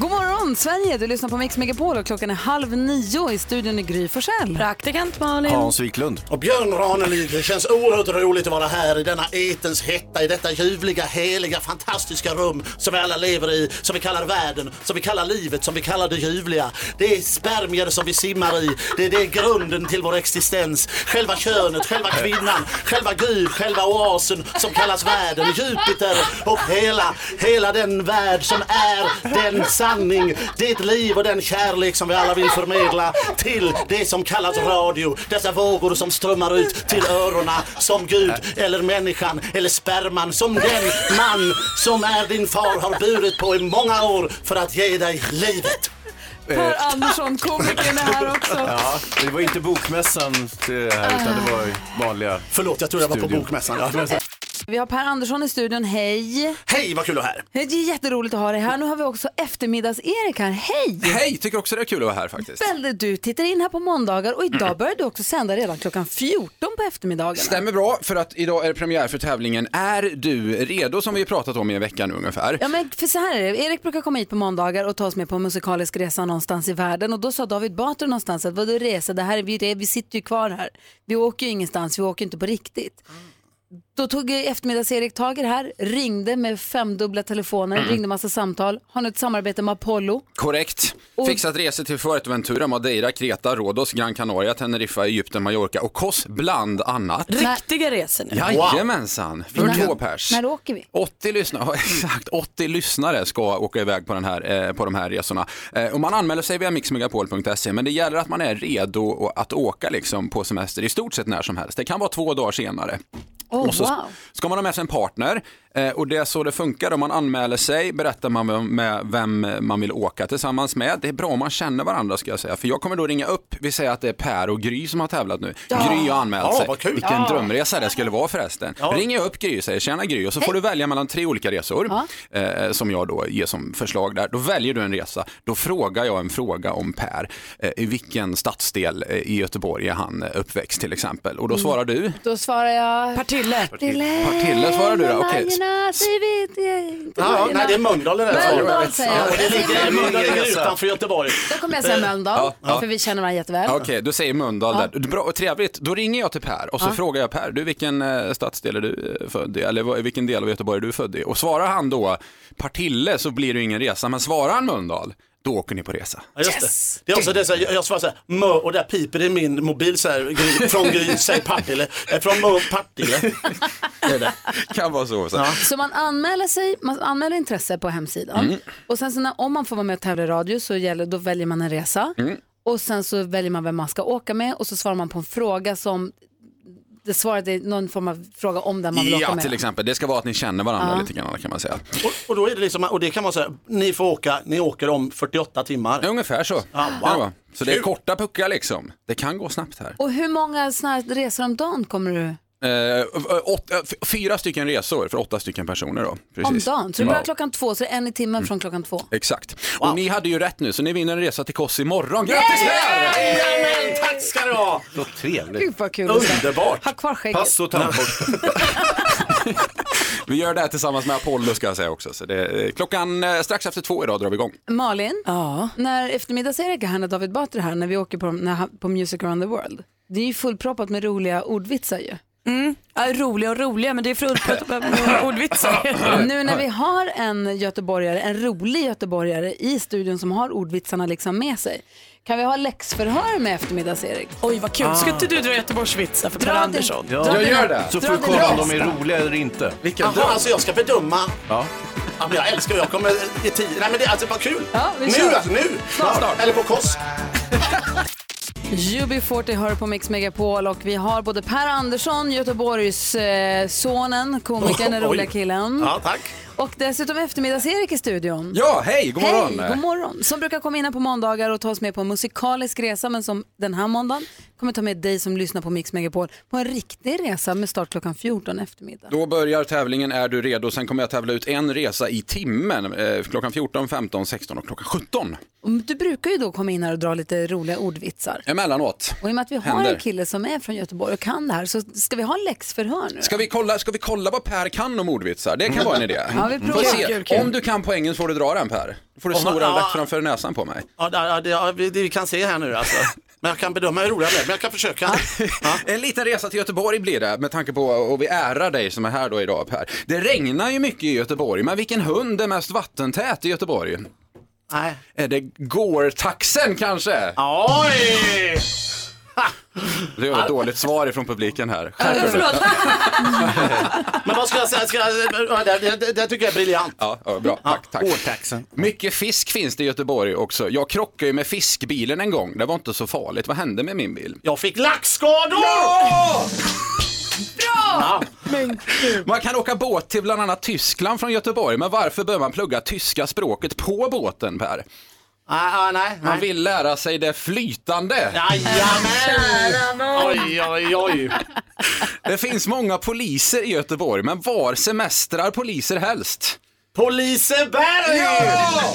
S1: God morgon Sverige, du lyssnar på Mix Megapol och klockan är halv nio i studion i Gry Forssell.
S2: Praktikant Malin.
S6: Hans Wiklund.
S13: Och Björn Ranelid, det känns oerhört roligt att vara här i denna etens hetta, i detta ljuvliga, heliga, fantastiska rum som vi alla lever i, som vi kallar världen, som vi kallar livet, som vi kallar det ljuvliga. Det är spermier som vi simmar i, det är, det är grunden till vår existens. Själva könet, själva kvinnan, själva Gud, själva oasen som kallas världen, Jupiter och hela, hela den värld som är den sanning, det liv och den kärlek som vi alla vill förmedla till det som kallas radio. Dessa vågor som strömmar ut till öronen som Gud eller människan eller sperman som den man som är din far har burit på i många år för att ge dig livet.
S1: Per Andersson, komikern är här också.
S3: Ja, det var inte bokmässan det här, utan det var vanliga
S13: Förlåt, jag tror jag var på bokmässan.
S1: Vi har Per Andersson i studion, hej.
S13: Hej, vad kul att vara här.
S1: Det är jätteroligt att ha dig här. Nu har vi också eftermiddags-Erik här, hej.
S17: Hej, tycker också det är kul att vara här faktiskt.
S1: Väldigt, du tittar in här på måndagar och idag börjar du också sända redan klockan 14 på eftermiddagen.
S17: Stämmer bra, för att idag är det premiär för tävlingen Är du redo? Som vi har pratat om i en vecka nu ungefär.
S1: Ja men för så här är det, Erik brukar komma hit på måndagar och ta oss med på en musikalisk resa någonstans i världen och då sa David Batra någonstans att vadå resa, det här är vi, vi sitter ju kvar här. Vi åker ju ingenstans, vi åker inte på riktigt. Då tog eftermiddags-Erik tag i det här, ringde med femdubbla telefoner,
S17: Mm.
S1: ringde massa samtal, har nu ett samarbete med Apollo.
S17: Korrekt.
S1: Och-
S17: Fixat resor till Fuerteventura, Madeira, Kreta, Rhodos, Gran Canaria, Teneriffa, Egypten, Mallorca och Kos bland annat.
S2: Riktiga resor nu.
S17: Jajamensan, för
S1: När-
S17: två pers.
S1: När åker vi?
S17: 80 lyssnare, exakt, 80 lyssnare ska åka iväg på, den här, eh, på de här resorna. Eh, och man anmäler sig via mixmegapol.se men det gäller att man är redo att åka liksom på semester i stort sett när som helst. Det kan vara två dagar senare.
S1: Oh,
S17: och så
S1: wow.
S17: ska man ha med sig en partner och det är så det funkar. Om man anmäler sig berättar man med vem man vill åka tillsammans med. Det är bra om man känner varandra ska jag säga. För jag kommer då ringa upp, vi säger att det är Per och Gry som har tävlat nu.
S13: Ja.
S17: Gry har anmält
S13: Ja,
S17: sig.
S13: vad kul.
S17: Vilken
S13: Ja.
S17: drömresa det skulle vara förresten.
S13: Ja.
S17: Ringer jag upp Gry och säger tjena Gry och så får du välja mellan tre olika resor eh, som jag då ger som förslag där. Då väljer du en resa. Då frågar jag en fråga om Per. Eh, I vilken stadsdel eh, i Göteborg är han eh, uppväxt till exempel? Och då
S1: Mm.
S17: svarar du?
S1: Då svarar jag
S2: Partille.
S1: Partille.
S17: Partille svarar du då? Okej.
S1: Vargarna, säg vet jag inte
S13: Ja, nej, det är Mölndal det där.
S1: Mölndal säger jag.
S13: Ja, det ligger, Mölndal utanför Göteborg.
S1: Då kommer jag säga Mölndal, för vi känner varandra jätteväl.
S17: Okej, du säger Mölndal där. Bra och trevligt. Då ringer jag till Per och så
S1: Ja.
S17: frågar jag Per, du vilken eh, stadsdel är du eh, född i? Eller vilken del av Göteborg är du född i? Och svarar han då Partille så blir det ingen resa, men svarar han Mölndal, då åker ni på resa.
S13: Ja, just det. det är också det, så här, jag, jag svarar så här, mö, och där piper det i min mobil så här, Gry- från Gry, säg Partille, Eh, från Mö, Partille. Det är det.
S17: Kan vara så. så.
S13: Ja.
S1: Så man anmäler sig, man anmäler intresse på hemsidan
S17: Mm.
S1: och sen så när, om man får vara med och tävla i radio så gäller, då väljer man en resa
S17: Mm.
S1: och sen så väljer man vem man ska åka med och så svarar man på en fråga som det svaret är någon form av fråga om den man vill åka
S17: Ja,
S1: med.
S17: till exempel. Det ska vara att ni känner varandra
S1: Ja.
S17: lite grann kan man säga.
S13: Och, och då är det liksom, och det kan man säga, ni får åka, ni åker om 48 timmar.
S17: Ungefär så.
S13: Ja, wow.
S17: vara. Så det är
S13: Kul.
S17: korta puckar liksom. Det kan gå snabbt här.
S1: Och hur många såna här resor om dagen kommer du
S17: Eh, åt, eh, fyra stycken resor för åtta stycken personer då. Precis.
S1: om dagen? Så det börjar
S17: Ja. Mm.
S1: klockan två, så det är en i timmen från klockan två.
S17: Exakt. Och ni hade ju rätt nu, så ni vinner en resa till Kos imorgon. Grattis där!
S13: Jajamän, tack ska du ha!
S3: Så trevligt.
S1: Gud vad kul.
S13: Underbart!
S1: Ha kvar skägget.
S3: Pass och tandborste.
S17: Vi gör det här tillsammans med Apollo ska jag säga också. Så det är, klockan eh, strax efter två idag drar vi igång.
S1: Malin, när eftermiddags-Erik är här, när David Batra är här, när vi åker på, när, han- på Music around the world. Det är ju fullproppat med roliga ordvitsar ju.
S2: Mm. Ja, roliga och roliga, men det är med ordvitsar.
S1: Nu när vi har en göteborgare, en rolig göteborgare i studion som har ordvitsarna liksom med sig. Kan vi ha läxförhör med eftermiddags-Erik?
S2: Oj vad kul, ska inte du dra Göteborgsvitsar för Per Andersson?
S1: dra Jag gör det.
S3: Så får du kolla om de är roliga eller inte.
S13: Jaha, alltså jag ska bedöma.
S3: Ja.
S13: Ja, men jag älskar jag kommer ge tid. Nej men det alltså vad kul.
S1: Ja, vi
S13: nu alltså, nu.
S1: Snart.
S13: Eller på Kos.
S1: UB40 hör på Mix Megapol och vi har både Per Andersson, Göteborgs eh, sonen, komikern, den roliga killen.
S13: Ja, tack.
S1: Och dessutom eftermiddags-Erik i studion.
S17: Ja, hej, god morgon.
S1: Hej, god morgon. Som brukar komma in här på måndagar och ta oss med på en musikalisk resa, men som den här måndagen kommer ta med dig som lyssnar på Mix Megapol på en riktig resa med start klockan 14 eftermiddag.
S17: Då börjar tävlingen Är du redo? Sen kommer jag tävla ut en resa i timmen. Eh, klockan 14, 15, 16 och klockan 17.
S1: Och Du brukar ju då komma in här och dra lite roliga ordvitsar.
S17: Emellanåt.
S1: Och i och med att vi har
S17: Händer.
S1: en kille som är från Göteborg och kan det här så ska vi ha läxförhör nu.
S17: Ska vi, kolla, ska vi kolla vad Per kan om ordvitsar? Det kan vara en idé.
S1: Ja, Vi
S17: Får
S1: provar.
S17: se.
S1: Kul, kul.
S17: Om du kan poängen så får du dra den Per. Då får du
S13: Om
S17: sno
S13: man-
S17: den
S13: ja.
S17: rätt framför näsan på mig.
S13: Ja, det, ja, det, ja, det vi kan se här nu alltså. Men jag kan bedöma hur roligt det är, men jag kan försöka.
S17: En liten resa till Göteborg blir det med tanke på, och vi ärar dig som är här då idag Per. Det regnar ju mycket i Göteborg, men vilken hund är mest vattentät i Göteborg?
S13: Nej.
S17: Är det gårtaxen kanske?
S13: Oj!
S17: Det var ett dåligt svar ifrån publiken här.
S13: Men vad ska jag säga? Ska jag, ja, det, det, det, tycker jag är briljant.
S17: Ja, ja, bra. Tack, tack.
S6: Årtaxen.
S17: Mycket fisk finns det i Göteborg också. Jag krockade ju med fiskbilen en gång. Det var inte så farligt. Vad hände med min bil?
S13: Jag fick laxskador!
S17: Ja! Man kan åka båt till bland annat Tyskland från Göteborg, men varför bör man plugga tyska språket på båten Per?
S13: Nej, nej, nej.
S17: Man vill lära sig det flytande.
S13: Jajamän! Oj, oj, oj.
S17: Det finns många poliser i Göteborg, men var semestrar poliser helst?
S13: På Liseberg!
S17: Ja!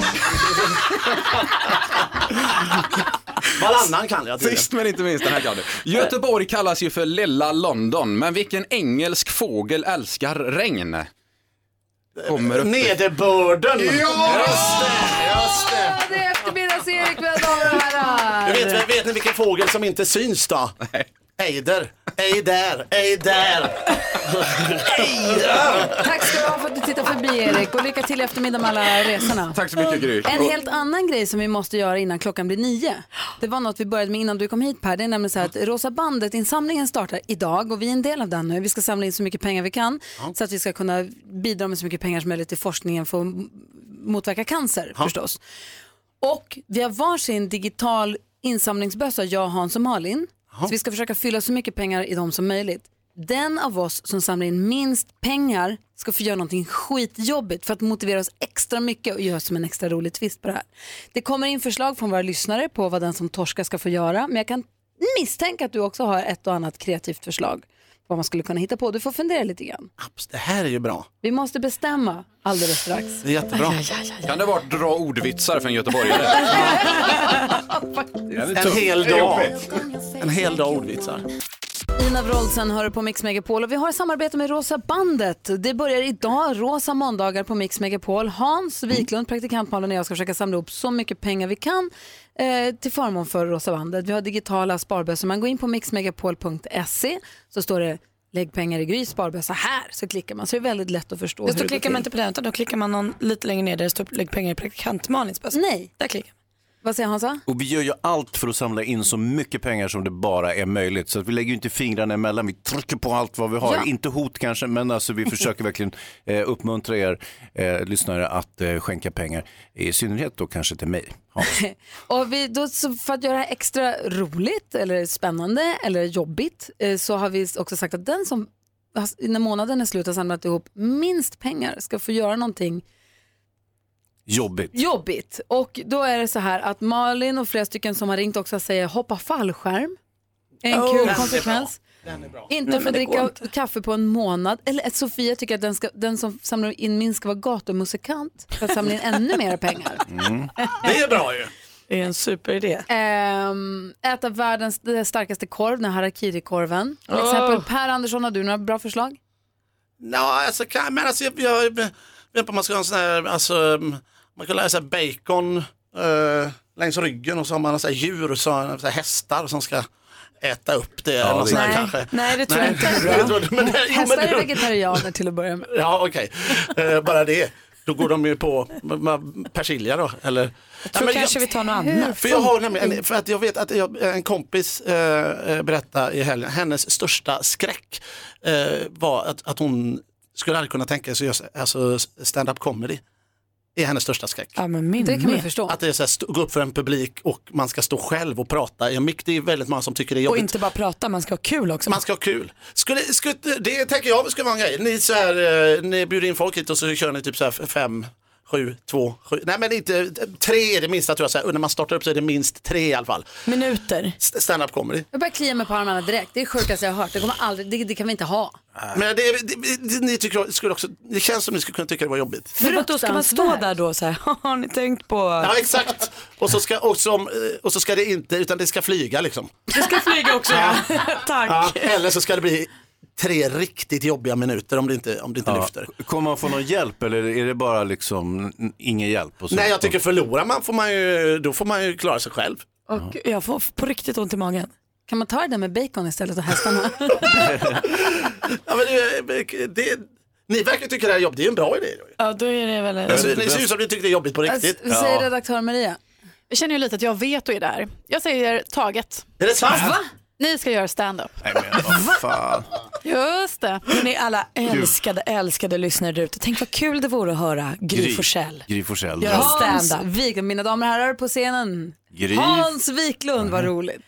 S13: Varannan kan jag tydligen.
S17: Sist men inte minst den här kan du. Göteborg kallas ju för lilla London, men vilken engelsk fågel älskar regn? Kommer upp.
S13: Nederbörden!
S17: Ja!
S13: Just det, just det.
S1: Det är eftermiddags-Erik, mina damer och herrar.
S13: Du vet, vet ni vilken fågel som inte syns då? Ejder. Ej där, ej där.
S1: Tack ska du ha för att du tittar förbi Erik och lycka till i eftermiddag med alla resorna.
S17: Tack så mycket Gry.
S1: En helt annan grej som vi måste göra innan klockan blir nio. Det var något vi började med innan du kom hit Per. Det är nämligen så här att Rosa bandet-insamlingen startar idag och vi är en del av den nu. Vi ska samla in så mycket pengar vi kan så att vi ska kunna bidra med så mycket pengar som möjligt till forskningen för att motverka cancer förstås. Och vi har varsin digital insamlingsbössa, jag, Hans och Malin. Så vi ska försöka fylla så mycket pengar i dem som möjligt. Den av oss som samlar in minst pengar ska få göra någonting skitjobbigt för att motivera oss extra mycket och göra som en extra rolig twist på det här. Det kommer in förslag från våra lyssnare på vad den som torskar ska få göra, men jag kan misstänka att du också har ett och annat kreativt förslag vad man skulle kunna hitta på. Du får fundera lite grann.
S13: Det här är ju bra.
S1: Vi måste bestämma alldeles strax.
S13: Det är jättebra.
S17: Kan det vara dra ordvitsar för en göteborgare?
S13: En hel dag. En hel dag ordvitsar.
S1: Ina Wroldsen hör på Mix Megapol och vi har samarbete med Rosa bandet. Det börjar idag, Rosa måndagar på Mix Megapol. Hans Wiklund, praktikant Malin och jag ska försöka samla ihop så mycket pengar vi kan eh, till förmån för Rosa bandet. Vi har digitala sparbössor. Man går in på mixmegapol.se så står det lägg pengar i Gry sparbössa här så klickar man så det är väldigt lätt att förstå
S2: Just
S1: hur
S2: då
S1: det
S2: klickar man inte på den utan då klickar man någon lite längre ner där det står lägg pengar i praktikant Malins bössa.
S1: Nej.
S2: Där klickar man.
S1: Vad säger Hansa?
S6: Och vi gör ju allt för att samla in så mycket pengar som det bara är möjligt. Så att vi lägger ju inte fingrarna emellan, vi trycker på allt vad vi har.
S1: Ja.
S6: Inte hot kanske, men alltså vi försöker verkligen eh, uppmuntra er eh, lyssnare att eh, skänka pengar. I synnerhet då kanske till mig.
S1: Och vi, då, för att göra det här extra roligt eller spännande eller jobbigt eh, så har vi också sagt att den som har- när månaden är slut har samlat ihop minst pengar ska få göra någonting
S6: Jobbigt.
S1: jobbigt. Och då är det så här att Malin och flera stycken som har ringt också säger hoppa fallskärm. En
S13: Oh,
S1: kul konsekvens. Inte få dricka
S2: inte.
S1: kaffe på en månad. Eller att Sofia tycker att den, ska, den som samlar in minst ska vara gatumusikant för att samla in ännu mer pengar.
S13: Det är bra ju.
S2: Det är en superidé.
S1: Ehm, äta världens starkaste korv, den här harakiri-korven. Till
S2: Åh.
S1: exempel Per Andersson, har du några bra förslag?
S13: Ja, alltså, kan, men alltså jag, jag, jag vet inte om man ska ha en sån här, alltså, man kan sig bacon eh, längs ryggen och så har man så här djur, så, så här hästar som ska äta upp det. eller något
S6: det-
S1: Nej.
S13: kanske.
S2: Nej, det tror jag inte.
S13: Jag tror det- men jo, men
S1: Hästar är vegetarianer till att börja med.
S13: Ja, okej. Eh, bara det. Då går de ju på persilja då, eller?
S2: Jag tror kanske vi tar något annat.
S13: För jag har nämligen, en- för att jag vet att jag, en kompis eh, eh, berättade i helgen, hennes största skräck eh, var att, att hon skulle aldrig kunna tänka sig att göra alltså stand-up comedy. Är hennes största skräck.
S2: Ja, men min
S1: Det kan man förstå.
S13: Att det är så här, stå- gå upp för en publik och man ska stå själv och prata i en mick. Det är väldigt många som tycker det är
S2: Och
S13: jobbigt.
S2: inte bara prata, man ska ha kul också.
S13: Man ska ha kul. Skulle, skulle, det tänker jag ska vara en grej. Ni, så här, eh, ni bjuder in folk hit och så kör ni typ så här fem, sju, två, sju. Nej men inte, tre är det minsta tror jag. Så här, när man startar upp så är det minst tre i alla fall.
S2: Minuter.
S13: St- Stand-up comedy.
S1: Jag börjar klia mig på armarna direkt. Det är det sjukaste jag har hört. Det, kommer aldrig, det, det kan vi inte ha.
S13: Men det, det, det, ni tycker, skulle också, det känns som ni skulle kunna tycka det var jobbigt.
S2: För att då ska man stå där då så här, har ni tänkt på?
S13: Ja exakt. Och så ska, och som, eh, och så ska det inte, utan det ska flyga liksom.
S2: Det ska flyga också ja. Tack.
S13: Ja, eller så ska det bli tre riktigt jobbiga minuter om det inte, om det inte
S6: Ja.
S13: lyfter.
S6: Kommer man få någon hjälp eller är det bara liksom ingen hjälp? Och så?
S13: Nej, jag tycker förlorar man får man ju, då får man ju klara sig själv.
S2: Och jag får på riktigt ont i magen.
S1: Kan man ta det där med bacon istället och hästarna?
S13: Ja, men det, det, ni verkar tycka det här är jobbigt, det är en bra idé.
S2: Ja, då är det väl...
S13: Alltså, ni ser ut som ni tycker det är jobbigt på riktigt.
S1: Vad säger redaktör Maria?
S18: Jag känner ju lite att jag vet och är där. Jag säger taget.
S13: Är det sant?
S18: Va? Ni ska göra stand-up.
S6: Nej, men vad fan.
S18: Just det.
S2: Ni alla älskade, älskade lyssnare där ute. Tänk vad kul det vore att höra Gry Forssell.
S6: Gry Forssell.
S2: Göra
S1: Hans
S2: stand-up.
S1: Wiklund, mina damer och herrar på scenen.
S6: Gry.
S1: Hans Wiklund, vad roligt.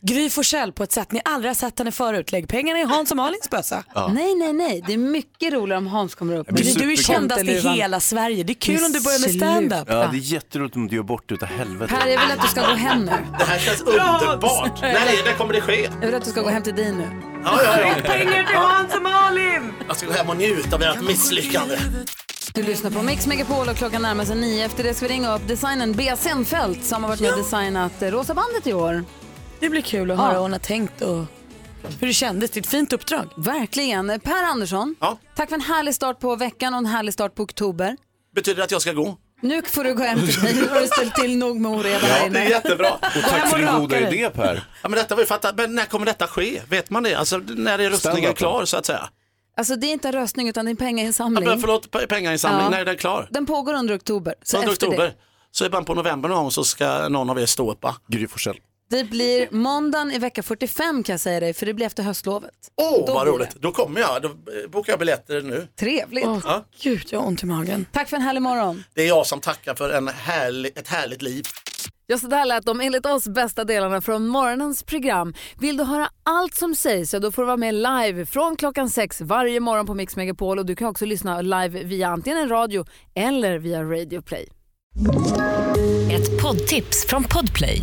S2: Gry Forssell på ett sätt ni aldrig har sett henne förut. Lägg pengarna i Hans och Malins bössa.
S1: Nej, nej, nej. Det är mycket roligare om Hans kommer upp.
S2: Gry, du är kändast i hela Sverige. Det är kul om du börjar med stand-up.
S6: Ja, det är jätteroligt om du gör bort det utav helvete.
S1: Per, jag vill att du ska gå hem nu.
S13: Det här känns underbart. När, är- när kommer det ske?
S1: Jag vill att du ska gå hem till din nu.
S13: Ja, ja, ja.
S2: Pengar till Hans och Malin!
S13: Jag ska gå hem och njuta av ert misslyckande.
S1: Du lyssnar på Mix Megapol och klockan närmar sig nio. Efter det ska vi ringa upp designern Bea Senfeldt som har varit med och designat Rosa bandet i år.
S2: Det blir kul att höra vad hon har tänkt och hur det kändes. Det är ett fint uppdrag.
S1: Verkligen. Per Andersson,
S13: Ja.
S1: tack för en härlig start på veckan och en härlig start på oktober.
S13: Betyder det att jag ska gå?
S1: Nu får du gå hem till dig. Nu har du ställt till nog med oreda här
S13: Ja, det
S1: inne.
S13: är jättebra.
S6: Och tack för din goda idé Per.
S13: Ja, men detta var ju fattat. Men när kommer detta ske? Vet man det? Alltså när är röstningen klar så att säga?
S1: Alltså det är inte en röstning utan det är en
S13: Ja,
S1: pengainsamling.
S13: men förlåt, pe- pengainsamling,
S1: Ja.
S13: när är den klar?
S1: Den pågår under oktober. Så
S13: Under
S1: efter
S13: oktober.
S1: Det,
S13: Så i början på november någon gång så ska någon av er stå upp va?
S6: Gry Forssell.
S1: Det blir måndagen i vecka 45 kan jag säga dig för det blir efter höstlovet.
S13: Åh,
S1: Då
S13: vad roligt. Då kommer jag. Då eh, bokar jag biljetter nu.
S1: Trevligt.
S13: Ja.
S2: Gud, jag har ont i magen.
S1: Tack för en härlig morgon.
S13: Det är jag som tackar för en härlig, ett härligt liv.
S1: Ja, så där lät de enligt oss bästa delarna från morgonens program. Vill du höra allt som sägs så då får du vara med live från klockan sex varje morgon på Mix Megapol och du kan också lyssna live via antingen en radio eller via Radio Play.
S8: Ett poddtips från Podplay.